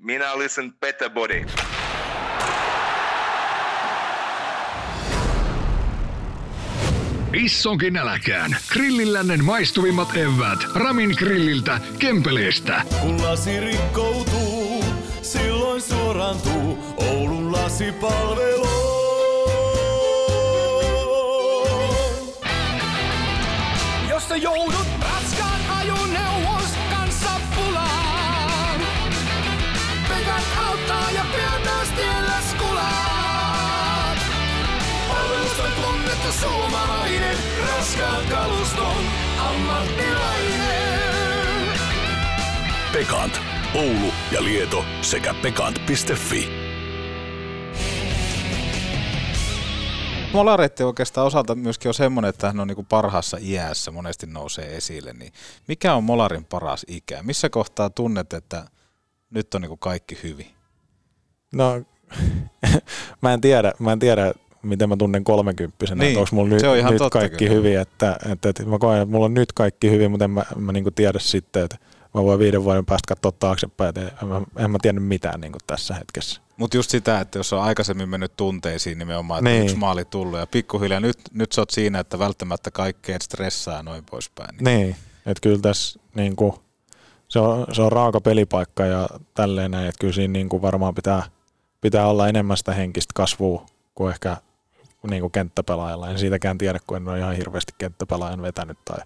minä listen Better Body. Issonkin näläkään. Grillillännen maistuvimmat evät. Ramin grilliltä, Kempeleestä. Kun lasi rikkoutuu, silloin suorantuu Oulun lasipalvelu. Jos sä joudut tunnettu suomalainen, raskaan kaluston ammattilainen. Pekant. Oulu ja Lieto sekä pekant.fi. Molaretti oikeastaan osalta myöskin on semmoinen, että hän on niin parhaassa iässä, monesti nousee esille. Niin mikä on Molarin paras ikä? Missä kohtaa tunnet, että nyt on niin kaikki hyvin? No, <laughs> mä en tiedä, mä en tiedä miten mä tunnen kolmekymppisenä, Niin, että onko mulla nyt, se on ihan nyt totta kaikki kyllä. hyvin, että, että, että mä koen, että mulla on nyt kaikki hyvin, mutta en mä, mä niin tiedä sitten, että mä voin viiden vuoden päästä katsoa taaksepäin, että en mä, en mä tiennyt mitään niin tässä hetkessä. Mutta just sitä, että jos on aikaisemmin mennyt tunteisiin nimenomaan, että Niin. yksi maali tullut ja pikkuhiljaa nyt, nyt sä oot siinä, että välttämättä kaikkeen stressaa noin poispäin. Niin. Niin, että kyllä tässä niin kuin, se, on, se on raaka pelipaikka ja tälleen näin, että kyllä siinä niin kuin varmaan pitää, pitää olla enemmän sitä henkistä kasvua kuin ehkä niin kuin kenttäpelaajalla. En siitäkään tiedä, kun en ole ihan hirveästi kenttäpelaajan vetänyt tai,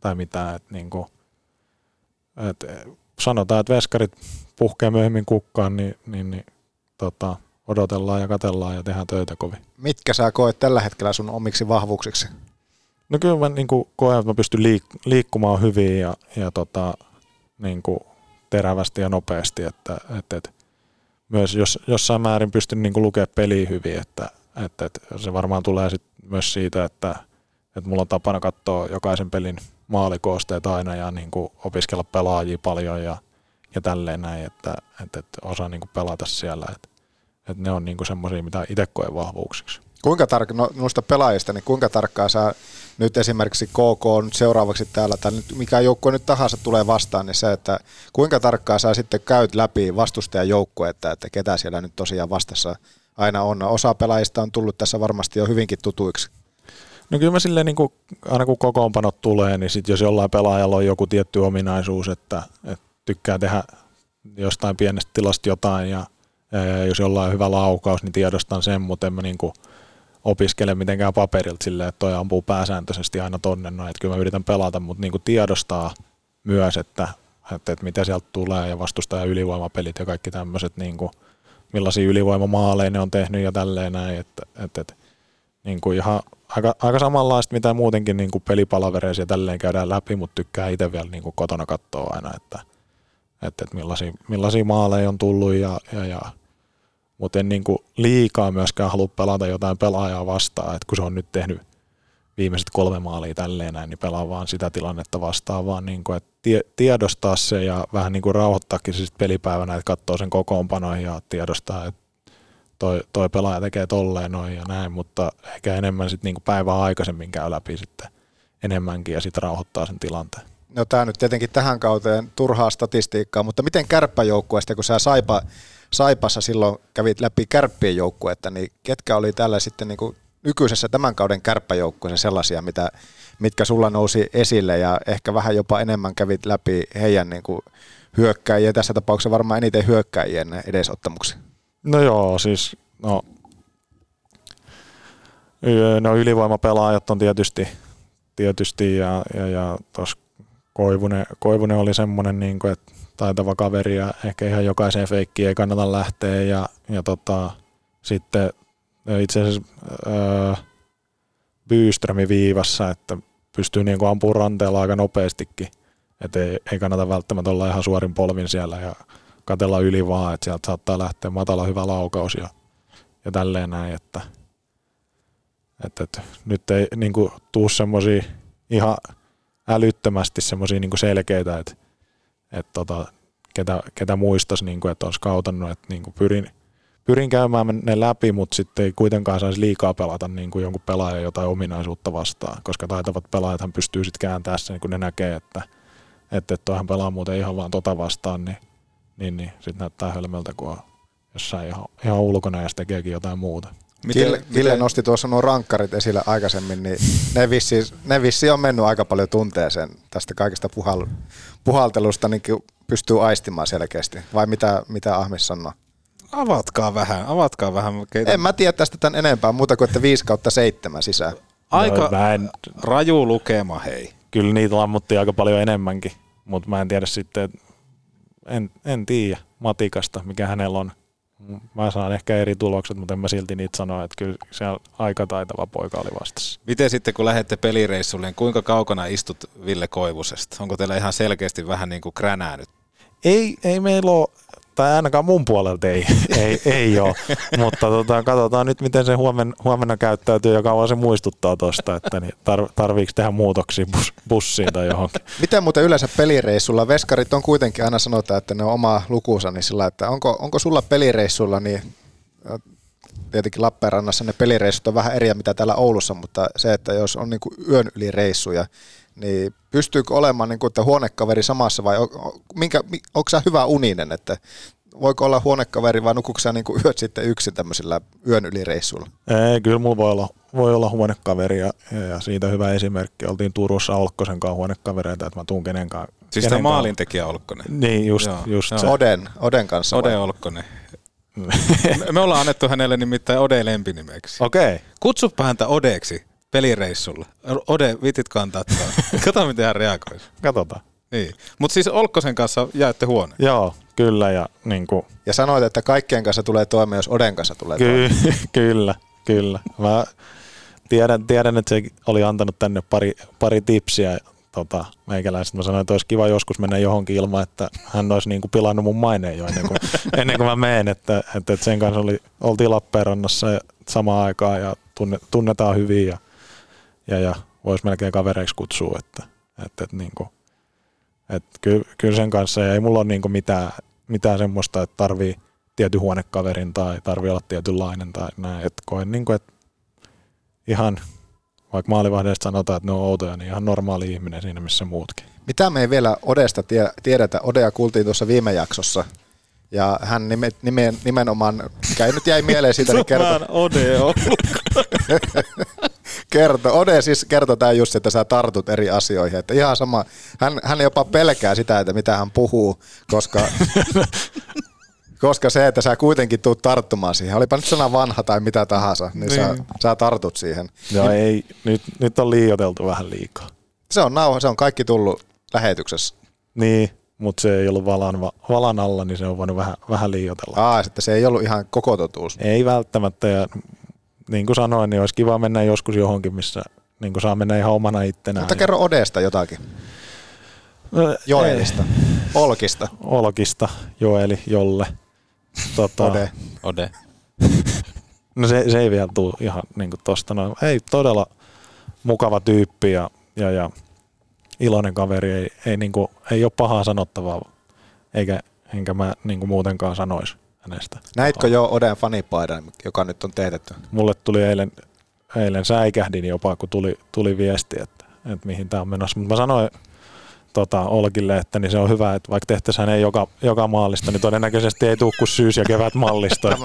tai mitään. Että niin kuin, että sanotaan, että veskarit puhkee myöhemmin kukkaan, niin, niin, niin tota, odotellaan ja katellaan ja tehdään töitä kovin. Mitkä sä koet tällä hetkellä sun omiksi vahvuuksiksi? No kyllä mä niin kuin koen, että mä pystyn liik- liikkumaan hyvin ja, ja tota, niin kuin terävästi ja nopeasti, että, että, että myös jos, jossain määrin pystyn niin kuin lukemaan peliä hyvin, että, että, että se varmaan tulee sit myös siitä, että, että mulla on tapana katsoa jokaisen pelin maalikoosteet aina ja niin kuin opiskella pelaajia paljon ja, ja tälleen näin, että, että, että osaa niin kuin pelata siellä, että, että ne on niin semmoisia, mitä itse koen vahvuuksiksi. Kuinka tarkka, no, noista pelaajista, niin kuinka tarkkaa sä nyt esimerkiksi KK on seuraavaksi täällä, tai nyt mikä joukkue nyt tahansa tulee vastaan, niin se, että kuinka tarkkaa sä sitten käyt läpi vastustajan joukkuetta, että ketä siellä nyt tosiaan vastassa aina on. Osa pelaajista on tullut tässä varmasti jo hyvinkin tutuiksi. No kyllä mä silleen, niin kuin, aina kun kokoonpanot tulee, niin sit jos jollain pelaajalla on joku tietty ominaisuus, että, että tykkää tehdä jostain pienestä tilasta jotain ja, ja, jos jollain on hyvä laukaus, niin tiedostan sen, mutta en mä niin kuin opiskele mitenkään paperilta silleen, että toi ampuu pääsääntöisesti aina tonne, no, että kyllä mä yritän pelata, mutta niin kuin tiedostaa myös, että, että, että mitä sieltä tulee ja vastustajan ylivoimapelit ja kaikki tämmöiset, niin kuin, millaisia ylivoimamaaleja ne on tehnyt ja tälleen näin, että, että, että niin kuin ihan aika, aika samanlaista, mitä muutenkin niin kuin pelipalavereissa ja tälleen käydään läpi, mutta tykkää itse vielä niin kuin kotona katsoa aina, että, että, että millaisia, millaisia maaleja on tullut ja, ja, ja mutta en niin kuin liikaa myöskään halua pelata jotain pelaajaa vastaan, että kun se on nyt tehnyt viimeiset kolme maalia tälleen näin, niin pelaa vaan sitä tilannetta vastaan, vaan niin kuin, että tie, tiedostaa se ja vähän niin kuin rauhoittaakin se pelipäivänä, että katsoo sen kokoonpanoihin ja tiedostaa, että toi, toi pelaaja tekee tolleen noin ja näin, mutta ehkä enemmän sitten niinku päivää aikaisemmin käy läpi sitten enemmänkin ja sitten rauhoittaa sen tilanteen. No tämä nyt tietenkin tähän kauteen turhaa statistiikkaa, mutta miten kärppäjoukkueesta, kun sä Saipa, Saipassa silloin kävit läpi kärppien joukkuetta, niin ketkä oli tällä sitten niin kuin nykyisessä tämän kauden kärppäjoukkueessa sellaisia, mitä, mitkä sulla nousi esille ja ehkä vähän jopa enemmän kävit läpi heidän niin kuin hyökkäjien, tässä tapauksessa varmaan eniten hyökkäjien edesottamuksia? No joo, siis no, no ylivoimapelaajat on tietysti, tietysti ja, ja, ja tuossa Koivunen, Koivunen oli semmoinen, niin kuin, että taitava kaveri ja ehkä ihan jokaiseen feikkiin ei kannata lähteä ja, ja tota, sitten itse asiassa Byströmi viivassa, että pystyy niin kuin ampumaan ranteella aika nopeastikin, että ei, ei kannata välttämättä olla ihan suorin polvin siellä ja katella yli vaan, että sieltä saattaa lähteä matala hyvä laukaus ja, ja tälleen näin, että, että, että nyt ei niin kuin, tuu semmoisia ihan älyttömästi semmoisia niin selkeitä, että, että tota, ketä, ketä muistaisi, niin kuin, että on skautannut, että niin kuin pyrin, pyrin käymään ne läpi, mutta sitten ei kuitenkaan saisi liikaa pelata niin kuin jonkun pelaajan jotain ominaisuutta vastaan, koska taitavat pelaajathan pystyy sitten kääntämään sen, niin kun ne näkee, että, että, että toihan pelaa muuten ihan vaan tota vastaan, niin, niin, niin sitten näyttää hölmöltä, kun on jossain ihan, ihan ulkona ja sitten tekeekin jotain muuta. Miten, Ville, Ville nosti tuossa nuo rankkarit esille aikaisemmin, niin ne vissi, ne vissi on mennyt aika paljon tunteeseen tästä kaikesta puhal, puhaltelusta, niin pystyy aistimaan selkeästi. Vai mitä, mitä Ahmis sanoo? Avatkaa vähän, avatkaa vähän. Keitä... En mä tiedä tästä tämän enempää, muuta kuin että 5 kautta 7 sisään. Aika no, en... raju lukema, hei. Kyllä niitä lammutti aika paljon enemmänkin, mutta mä en tiedä sitten, en, en tiedä matikasta, mikä hänellä on mä saan ehkä eri tulokset, mutta en mä silti niitä sanoa, että kyllä se aika taitava poika oli vastassa. Miten sitten kun lähdette pelireissulle, niin kuinka kaukana istut Ville Koivusesta? Onko teillä ihan selkeästi vähän niin kuin kränää nyt? Ei, ei meillä ole tai ainakaan mun puolelta ei, <laughs> ei, ei ole, mutta tota, katsotaan nyt, miten se huomenna, huomenna käyttäytyy ja kauan se muistuttaa tuosta, että niin tar, tarviiko tehdä muutoksia bus, bussiin tai johonkin. Miten muuten yleensä pelireissulla, veskarit on kuitenkin aina sanotaan, että ne on oma lukuunsa, niin sillä, että onko, onko sulla pelireissulla, niin tietenkin Lappeenrannassa ne pelireissut on vähän eri mitä täällä Oulussa, mutta se, että jos on niin yön yli reissuja, niin pystyykö olemaan niin kuin, että huonekaveri samassa vai on, minkä, onko sä hyvä uninen, että voiko olla huonekaveri vai nukuuko sä niin kuin yöt sitten yksin tämmöisillä yön yli reissuilla? Ei, kyllä mulla voi olla, voi olla huonekaveri ja, ja, siitä hyvä esimerkki. Oltiin Turussa Olkkosen kanssa huonekavereita, että mä tuun kenenkaan. Siis tämä maalintekijä Olkkonen? Niin, just, Joo. just se. Oden, Oden kanssa Ode vai? Olkkonen. me ollaan annettu hänelle nimittäin Ode lempinimeksi. Okei. Okay. Kutsuppa häntä Odeksi pelireissulla. Ode, vitit kantaa. <laughs> Kato, miten hän reagoisi. Katsotaan. Niin. Mutta siis Olkkosen kanssa jaette huone. Joo, kyllä. Ja, niin kuin... ja sanoit, että kaikkien kanssa tulee toimeen, jos Oden kanssa tulee Ky- toimeen. <laughs> kyllä, kyllä. Mä tiedän, tiedän, että se oli antanut tänne pari, pari tipsiä tota, meikäläiset. Mä sanoin, että olisi kiva joskus mennä johonkin ilman, että hän olisi niin kuin pilannut mun maineen jo ennen kuin, <laughs> ennen kuin mä menen. Että, että, että sen kanssa oli, oltiin Lappeenrannassa samaan aikaan ja tunne, tunnetaan hyvin ja, ja, ja voisi melkein kavereiksi kutsua. Että, että, että, niin kuin, että kyllä, kyllä, sen kanssa ei mulla ole niin kuin mitään, mitään semmoista, että tarvii tietyn huonekaverin tai tarvii olla tietynlainen tai näin. Että koen, niin kuin, että ihan vaikka maalivahdeista sanotaan, että ne on outoja, niin ihan normaali ihminen siinä, missä muutkin. Mitä me ei vielä Odesta tie, tiedetä? Odea kuultiin tuossa viime jaksossa. Ja hän nime, nime, nimenomaan, mikä nyt jäi mieleen siitä, niin kertoi. Ode on <laughs> kerto, Ode siis kertoi tämä just, että sä tartut eri asioihin. Että ihan sama, hän, hän jopa pelkää sitä, että mitä hän puhuu, koska <laughs> koska se, että sä kuitenkin tuut tarttumaan siihen, olipa nyt sana vanha tai mitä tahansa, niin, niin. Sä, sä tartut siihen. Joo, ei, nyt, nyt on liioteltu vähän liikaa. Se on nauha, se on kaikki tullut lähetyksessä. Niin, mutta se ei ollut valan, valan alla, niin se on voinut vähän, vähän liioitella. Aa, että se ei ollut ihan koko totuus. Ei välttämättä, ja niin kuin sanoin, niin olisi kiva mennä joskus johonkin, missä niin kuin saa mennä ihan omana ittenään. Mutta kerro Odesta jotakin. No, Joelista. Ei. Olkista. Olkista, Joeli, Jolle. Tota, Ode. Ode. no se, se ei vielä tule ihan niin kuin tosta noin. Ei, todella mukava tyyppi ja, ja, ja iloinen kaveri. Ei, ei, niin kuin, ei ole pahaa sanottavaa, eikä, enkä mä niin kuin muutenkaan sanoisi. Hänestä. Näitkö jo Oden fanipaidan, joka nyt on teetetty? Mulle tuli eilen, eilen säikähdin jopa, kun tuli, tuli viesti, että, että mihin tämä on menossa. Mutta mä sanoin tota, Olkille, että niin se on hyvä, että vaikka tehtäisiin ei joka, joka maalista, niin todennäköisesti ei tule kuin syys- ja kevät mallista. <laughs>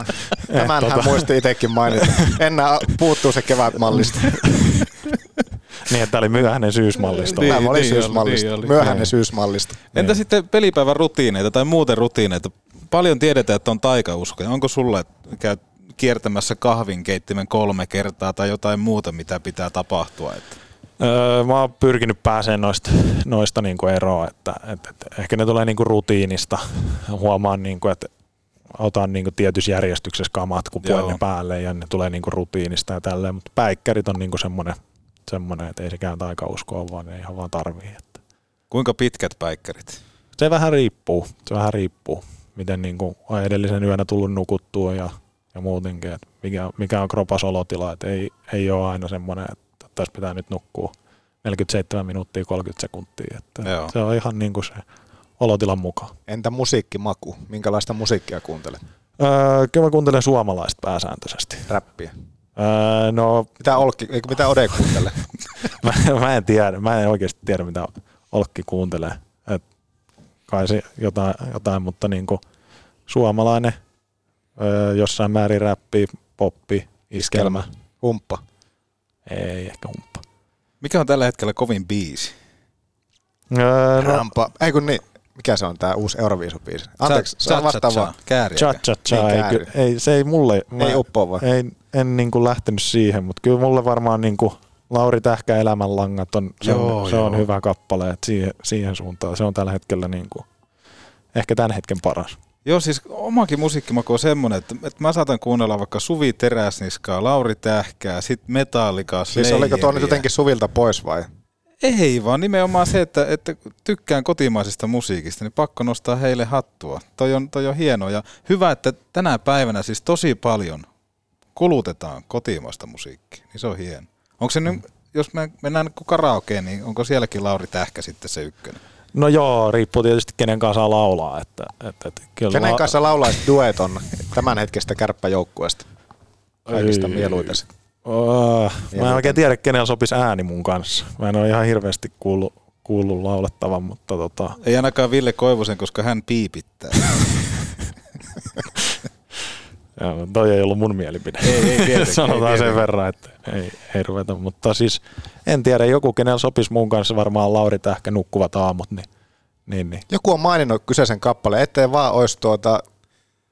Tämän, tämän hän muisti itsekin mainita. Enää puuttuu se kevät mallista. <laughs> niin, että tämä oli myöhäinen syysmallista. Niin, Tämä oli niin syysmallista. niin oli. Myöhäinen syysmallista. Entä sitten pelipäivän rutiineita tai muuten rutiineita? Paljon tiedetään, että on taikauskoja. Onko sulla, että käyt kiertämässä kahvinkeittimen kolme kertaa tai jotain muuta, mitä pitää tapahtua? Että Öö, mä oon pyrkinyt pääsemään noista, noista niinku eroon, että, että, että ehkä ne tulee niinku rutiinista. Huomaan, niinku, että otan niinku tietyssä järjestyksessä kamat, kun puen ne päälle ja ne tulee niinku rutiinista ja tälleen, mutta päikkärit on niinku semmoinen, semmoinen, että ei sekään taikauskoa, vaan ne ihan vaan tarvii. Että. kuinka pitkät päikkärit? Se vähän riippuu, se vähän riippuu, miten niinku on edellisen yönä tullut nukuttua ja, ja muutenkin, että mikä, mikä on kropas olotila, että ei, ei ole aina semmoinen, että tässä pitää nyt nukkua 47 minuuttia 30 sekuntia, että Joo. se on ihan niinku se olotilan mukaan. Entä musiikkimaku? Minkälaista musiikkia kuuntelet? Öö, kyllä mä kuuntelen suomalaista pääsääntöisesti. Räppiä. Öö, no, Mitä, Olkki, eikö mitä Ode kuuntelee? <laughs> mä, mä en tiedä, mä en oikeasti tiedä mitä Olkki kuuntelee. Et kai se jotain, jotain mutta niinku suomalainen, öö, jossain määrin räppi, poppi, iskelmä. Humppa. Ei ehkä humppa. Mikä on tällä hetkellä kovin biisi? Öö, no, Rampa. Ei kun niin. Mikä se on tää uusi Euroviisubiisi? Anteeksi, se on vastaava. Kääriä. cha cha cha, Niin ei, ky- ei, se ei mulle, Ei uppoa vai? ei, en niinku lähtenyt siihen, mutta kyllä mulle varmaan niinku Lauri Tähkä Elämänlangat on, se, Joo, on, se on joo. hyvä kappale, että siihen, siihen suuntaan se on tällä hetkellä niinku, ehkä tämän hetken paras. Joo, siis omakin musiikkimaku on semmoinen, että, että mä saatan kuunnella vaikka Suvi Teräsniskaa, Lauri Tähkää, sitten Metallicaa, Siis oliko tuo nyt jotenkin Suvilta pois vai? Ei, vaan nimenomaan se, että, että tykkään kotimaisesta musiikista, niin pakko nostaa heille hattua. Toi on, toi on hienoa ja hyvä, että tänä päivänä siis tosi paljon kulutetaan kotimaista musiikkia, niin se on hieno. Onko se nyt, jos me mennään karaokeen, niin onko sielläkin Lauri Tähkä sitten se ykkönen? No joo, riippuu tietysti kenen kanssa saa laulaa. Että, että, että kyllä Kenen la- kanssa laulaisit dueton tämän hetkestä kärppäjoukkueesta? Kaikista Ei. mieluitas. Oh, mä en oikein tiedä, kenellä sopisi ääni mun kanssa. Mä en ole ihan hirveästi kuullut, kuullut laulettavan, mutta tota, Ei ainakaan Ville Koivusen, koska hän piipittää. <laughs> ja, no, toi ei ollut mun mielipide. Ei, ei <laughs> tietenkään, ei Sanotaan sen verran, että ei, ei ruveta. Mutta siis en tiedä, joku kenellä sopisi mun kanssa varmaan Lauri Tähkä nukkuvat aamut, niin, niin, niin. Joku on maininnut kyseisen kappaleen, ettei vaan olisi tuota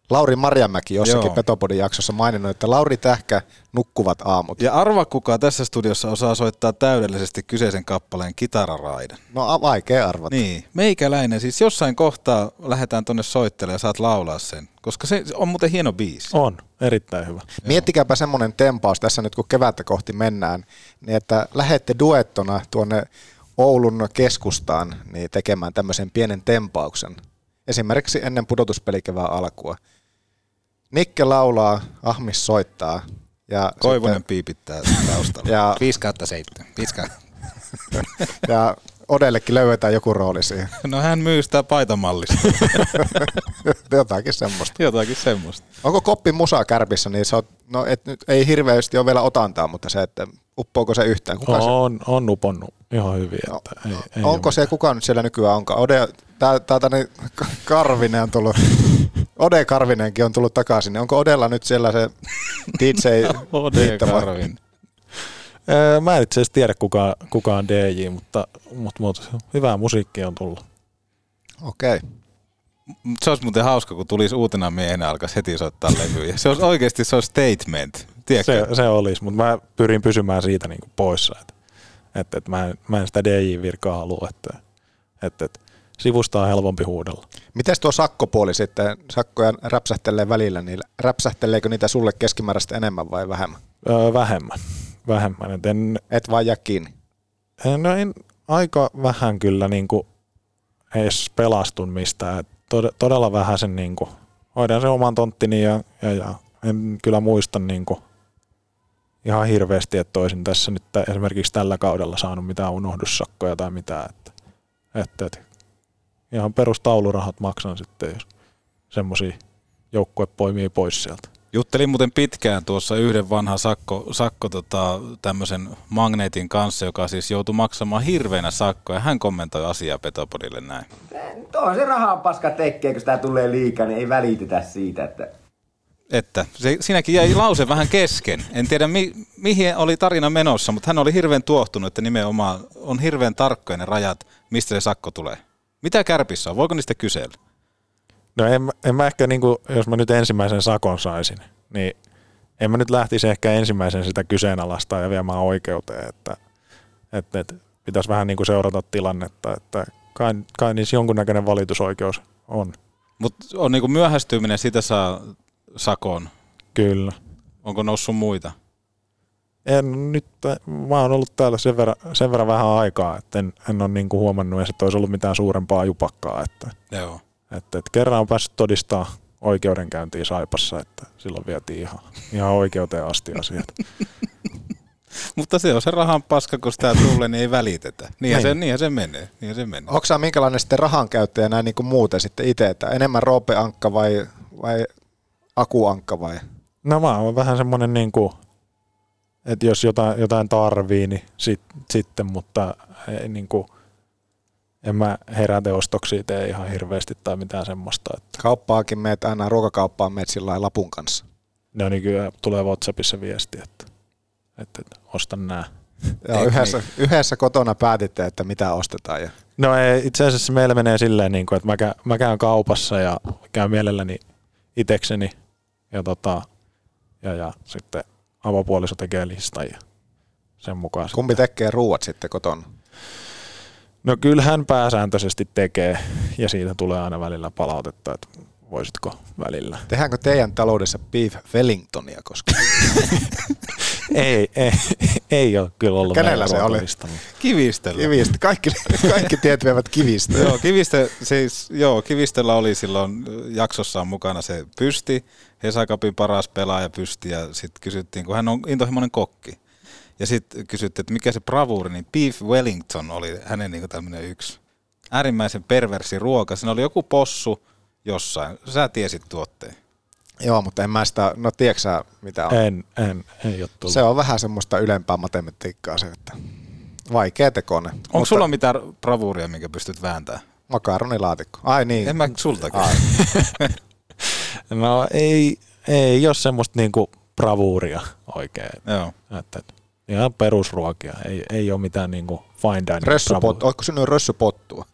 Lauri Marjamäki jossakin Joo. Petopodin jaksossa maininnut, että Lauri Tähkä nukkuvat aamut. Ja arva kuka tässä studiossa osaa soittaa täydellisesti kyseisen kappaleen kitararaidan. No vaikea arvata. Niin, meikäläinen. Siis jossain kohtaa lähdetään tonne soittelemaan ja saat laulaa sen. Koska se on muuten hieno biisi. On, erittäin hyvä. Miettikääpä semmoinen tempaus tässä nyt, kun kevättä kohti mennään, niin että lähette duettona tuonne Oulun keskustaan niin tekemään tämmöisen pienen tempauksen. Esimerkiksi ennen pudotuspelikevään alkua. Nikke laulaa, Ahmis soittaa. Ja Koivunen sitten- piipittää taustalla. Ja, 5 kautta 7. 5 kautta. <laughs> ja Odellekin löydetään joku rooli siihen. No hän myy sitä paitamallista. <laughs> Jotakin semmoista. Jotakin semmoista. Onko koppi musa kärpissä, niin se on, no et nyt ei hirveästi ole vielä otantaa, mutta se, että uppoako se yhtään? Kuka se, On, on uponnut ihan hyvin. Että ei, ei onko se, kuka nyt siellä nykyään onkaan? Ode, tää, niin K- Karvinen on tullut, <laughs> Ode Karvinenkin on tullut takaisin. Onko Odella nyt siellä se DJ <laughs> Ode? Karvinen. Mä en itse asiassa tiedä kuka, kuka on DJ, mutta, mutta, mutta hyvää musiikkia on tullut. Okei. Mut Se olisi muuten hauska, kun tulisi uutena miehenä alkaisi heti soittaa levyjä. Se olisi oikeasti se on statement. Tiedätkö? Se, se olisi, mutta mä pyrin pysymään siitä niin kuin poissa. Että, että, että mä, en, mä en sitä DJ-virkaa halua, että, että, että sivusta on helpompi huudella. Mites tuo sakkopuoli sitten? Sakkoja räpsähtelee välillä, niin räpsähteleekö niitä sulle keskimääräistä enemmän vai vähemmän? Öö, vähemmän. Vähemmän. Et, en, Et vaan jää kiinni. no en, aika vähän kyllä niin kuin edes pelastun mistään. Et tod, todella vähän sen niin kuin, hoidan sen oman tonttini ja, ja, ja en kyllä muista niin kuin ihan hirveästi, että olisin tässä nyt esimerkiksi tällä kaudella saanut mitään unohdussakkoja tai mitään. Että, että, että ihan perustaulurahat maksan sitten, jos semmoisia joukkue poimii pois sieltä. Juttelin muuten pitkään tuossa yhden vanhan sakko, sakko tota, tämmöisen magneetin kanssa, joka siis joutui maksamaan hirveänä sakkoja. Hän kommentoi asiaa Petopodille näin. Tuo se rahaa paska tekee, kun sitä tulee liikaa, niin ei välitetä siitä, että Että se, siinäkin jäi lause vähän kesken. En tiedä mi, mihin oli tarina menossa, mutta hän oli hirveän tuohtunut, että nimenomaan on hirveän tarkkoja ne rajat, mistä se sakko tulee. Mitä kärpissä on? Voiko niistä kysellä? No en, en mä ehkä, niinku, jos mä nyt ensimmäisen sakon saisin, niin en mä nyt lähtisi ehkä ensimmäisen sitä kyseenalaistaa ja viemään oikeuteen, että, että, että pitäisi vähän niinku seurata tilannetta, että kai, kai niissä jonkunnäköinen valitusoikeus on. Mutta on niinku myöhästyminen, sitä saa sakon. Kyllä. Onko noussut muita? En nyt, mä oon ollut täällä sen verran, sen verran vähän aikaa, että en, en ole niinku huomannut edes, että olisi ollut mitään suurempaa jupakkaa. Että, Joo. että, että kerran on päässyt todistaa oikeudenkäyntiin Saipassa, että silloin vietiin ihan, ihan oikeuteen asti asiat. <laughs> Mutta se on se rahan paska, kun sitä tulee, niin ei välitetä. Niinhän, Niin. se, niinhän se menee. Niinhän se menee. Onko minkälainen sitten rahan käyttäjä näin niin kuin muuten sitten itse, että enemmän roopeankka vai, vai akuankka vai? No mä oon vähän semmonen niinku, että jos jotain, jotain tarvii, niin sit, sitten, mutta ei niinku, en mä heräte ostoksia tee ihan hirveästi tai mitään semmoista. Että Kauppaakin meet aina, ruokakauppaan meet sillä lailla lapun kanssa. ne on niin kyllä tulee Whatsappissa viesti, että, että, että ostan nää. Joo, yhdessä, yhdessä kotona päätitte, että mitä ostetaan. Ja... No ei, itse asiassa meillä menee silleen, niin kuin, että mä, käyn, mä käyn kaupassa ja käyn mielelläni itekseni ja, tota, ja, ja sitten avopuoliso tekee listan ja sen mukaan. Kumpi tekee ruuat sitten kotona? No kyllä hän pääsääntöisesti tekee ja siitä tulee aina välillä palautetta, että voisitko välillä. Tehdäänkö teidän taloudessa beef Wellingtonia koskaan? <laughs> ei, ei, ei ole kyllä ollut Kenellä se oli? Kivistöllä. Kivistä. Kaikki, <laughs> kaikki tiet vievät joo, kiviste, siis, joo, Kivistöllä oli silloin jaksossaan mukana se Pysti, Hesakapin paras pelaaja Pysti, ja sitten kysyttiin, kun hän on intohimoinen kokki, ja sitten kysyttiin, että mikä se bravuuri, niin Beef Wellington oli hänen niin tämmöinen yksi äärimmäisen perversi ruoka. Siinä oli joku possu jossain, sä tiesit tuotteen. Joo, mutta en mä sitä, no tiedätkö sä, mitä on? En, en, ei ole tullut. Se on vähän semmoista ylempää matematiikkaa se, että vaikea tekone. Onko sulla mitään bravuuria, minkä pystyt vääntämään? Makaronilaatikko. Ai niin. En mä sultakin. <laughs> No ei, ei ole semmoista niinku bravuuria oikein. Joo. Että, että ihan perusruokia. Ei, ei ole mitään niinku fine dining Rössypot, ootko sinun rössypottua?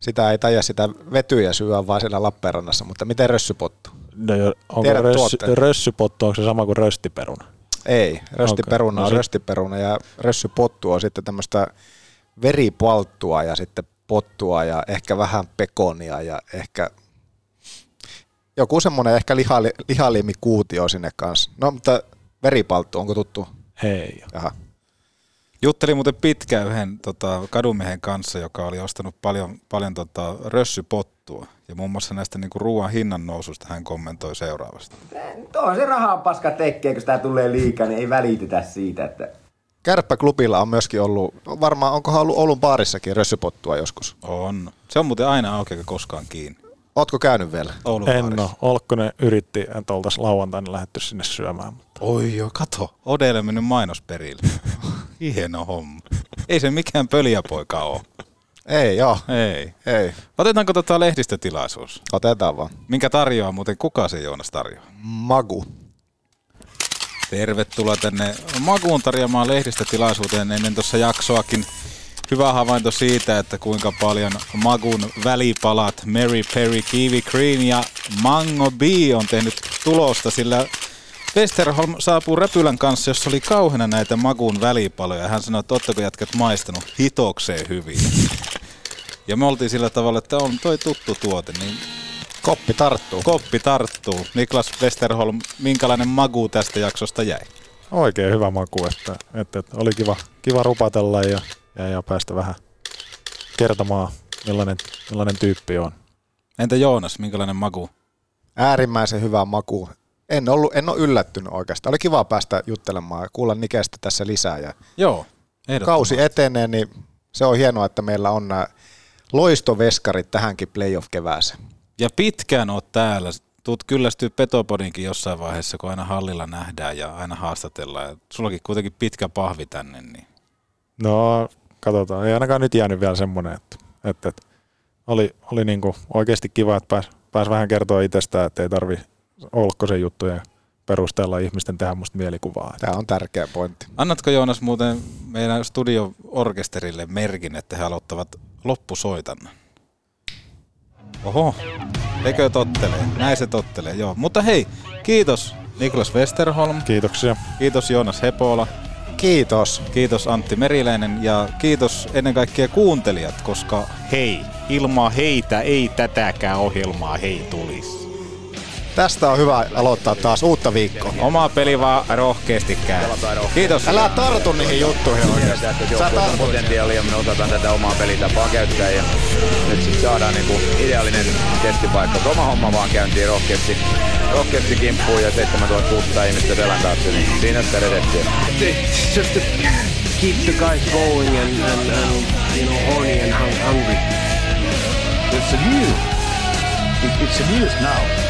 Sitä ei taida sitä vetyjä syödä vaan siellä Lappeenrannassa, mutta miten rössypottu? No, jo- onko Tiedät tuotteen? rössypottu, onko se sama kuin röstiperuna? Ei, röstiperuna Okei, no on sit- röstiperuna ja rössypottu on sitten tämmöistä veripalttua ja sitten pottua ja ehkä vähän pekonia ja ehkä joku semmoinen ehkä lihali, lihaliimikuutio sinne kanssa. No mutta veripalttu, onko tuttu? Ei. Jaha. Juttelin muuten pitkään yhden tota, kadumiehen kanssa, joka oli ostanut paljon, paljon tota, rössypottua. Ja muun muassa näistä niinku ruoan hinnan noususta hän kommentoi seuraavasti. tuo se rahaa paska tekee, kun sitä tulee liikaa, niin ei välitetä siitä, että Kärppäklubilla on myöskin ollut, varmaan onkohan ollut Oulun baarissakin rössypottua joskus? On. Se on muuten aina auki eikä koskaan kiinni. Ootko käynyt vielä? Oulun En ole. Olkkonen yritti, että oltaisiin lauantaina lähdetty sinne syömään. Mutta Oi joo, kato. Odelle mennyt mainos perille. <laughs> Hieno homma. Ei se mikään pöliäpoika ole. Ei joo. Ei. Ei. Otetaanko tota lehdistötilaisuus? Otetaan vaan. Minkä tarjoaa muuten? Kuka se Joonas tarjoaa? Magu. Tervetuloa tänne Makuun tarjoamaan lehdistötilaisuuteen ennen tuossa jaksoakin. Hyvä havainto siitä, että kuinka paljon Magun välipalat Mary Perry, Kiwi Green ja Mango B on tehnyt tulosta, sillä Westerholm saapuu Räpylän kanssa, jossa oli kauheana näitä Magun välipaloja. Hän sanoi, että ootteko jätkät maistanut hitokseen hyvin. Ja me oltiin sillä tavalla, että on toi tuttu tuote, niin Koppi tarttuu. Koppi tarttuu. Niklas Westerholm, minkälainen magu tästä jaksosta jäi? oikein hyvä maku, että, että, että oli kiva, kiva rupatella ja, ja, ja päästä vähän kertomaan, millainen, millainen tyyppi on. Entä Joonas, minkälainen magu? Äärimmäisen hyvä maku. En, ollut, en ole yllättynyt oikeastaan. Oli kiva päästä juttelemaan ja kuulla Nikestä tässä lisää. Ja Joo, kausi etenee, niin se on hienoa, että meillä on nämä loistoveskarit tähänkin playoff-kevääseen. Ja pitkään oot täällä tuut kyllästyy Petopodinkin jossain vaiheessa, kun aina hallilla nähdään ja aina haastatellaan. Ja sullakin kuitenkin pitkä pahvi tänne, niin No, katsotaan. Ei ainakaan nyt jäänyt vielä semmoinen, että, että, että oli, oli niin kuin oikeasti kiva, että pääs, pääs vähän kertoa itsestään, että ei tarvi Olkkosen juttujen perusteella ihmisten tehdä musta mielikuvaa. Tämä on tärkeä pointti. annatko Joonas muuten meidän studioorkesterille merkin, että he aloittavat loppusoitannan? Oho, eikö tottelee? Näin se tottelee, joo. Mutta hei, kiitos Niklas Westerholm. Kiitoksia. Kiitos Joonas Hepola. Kiitos. Kiitos Antti Meriläinen ja kiitos ennen kaikkea kuuntelijat, koska hei, ilman heitä ei tätäkään ohjelmaa hei tulisi. Tästä on hyvä aloittaa taas uutta viikkoa. Oma peli vaan rohkeasti käy. Kiitos. Älä tartu niihin juttuihin oikeasti. Sä tartut. potentiaalia, me osataan tätä omaa pelitapaa käyttää ja nyt sitten saadaan niinku ideaalinen testipaikka. Oma homma vaan käyntiin rohkeasti, rohkeasti kimppuun ja 7600 ihmistä selän taakse, niin siinä sitä reseptiä. It's just to keep the guys going and, and, and you know horny and hung- hungry. It's a news. It, it's a news now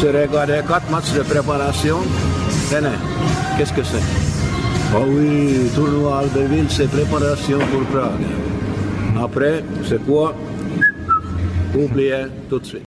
J'ai regardé quatre matchs de préparation. Tenez, qu'est-ce que c'est? Oh oui, tournoi Albertville, c'est préparation pour Prague. Après, c'est quoi? Oubliez tout de suite.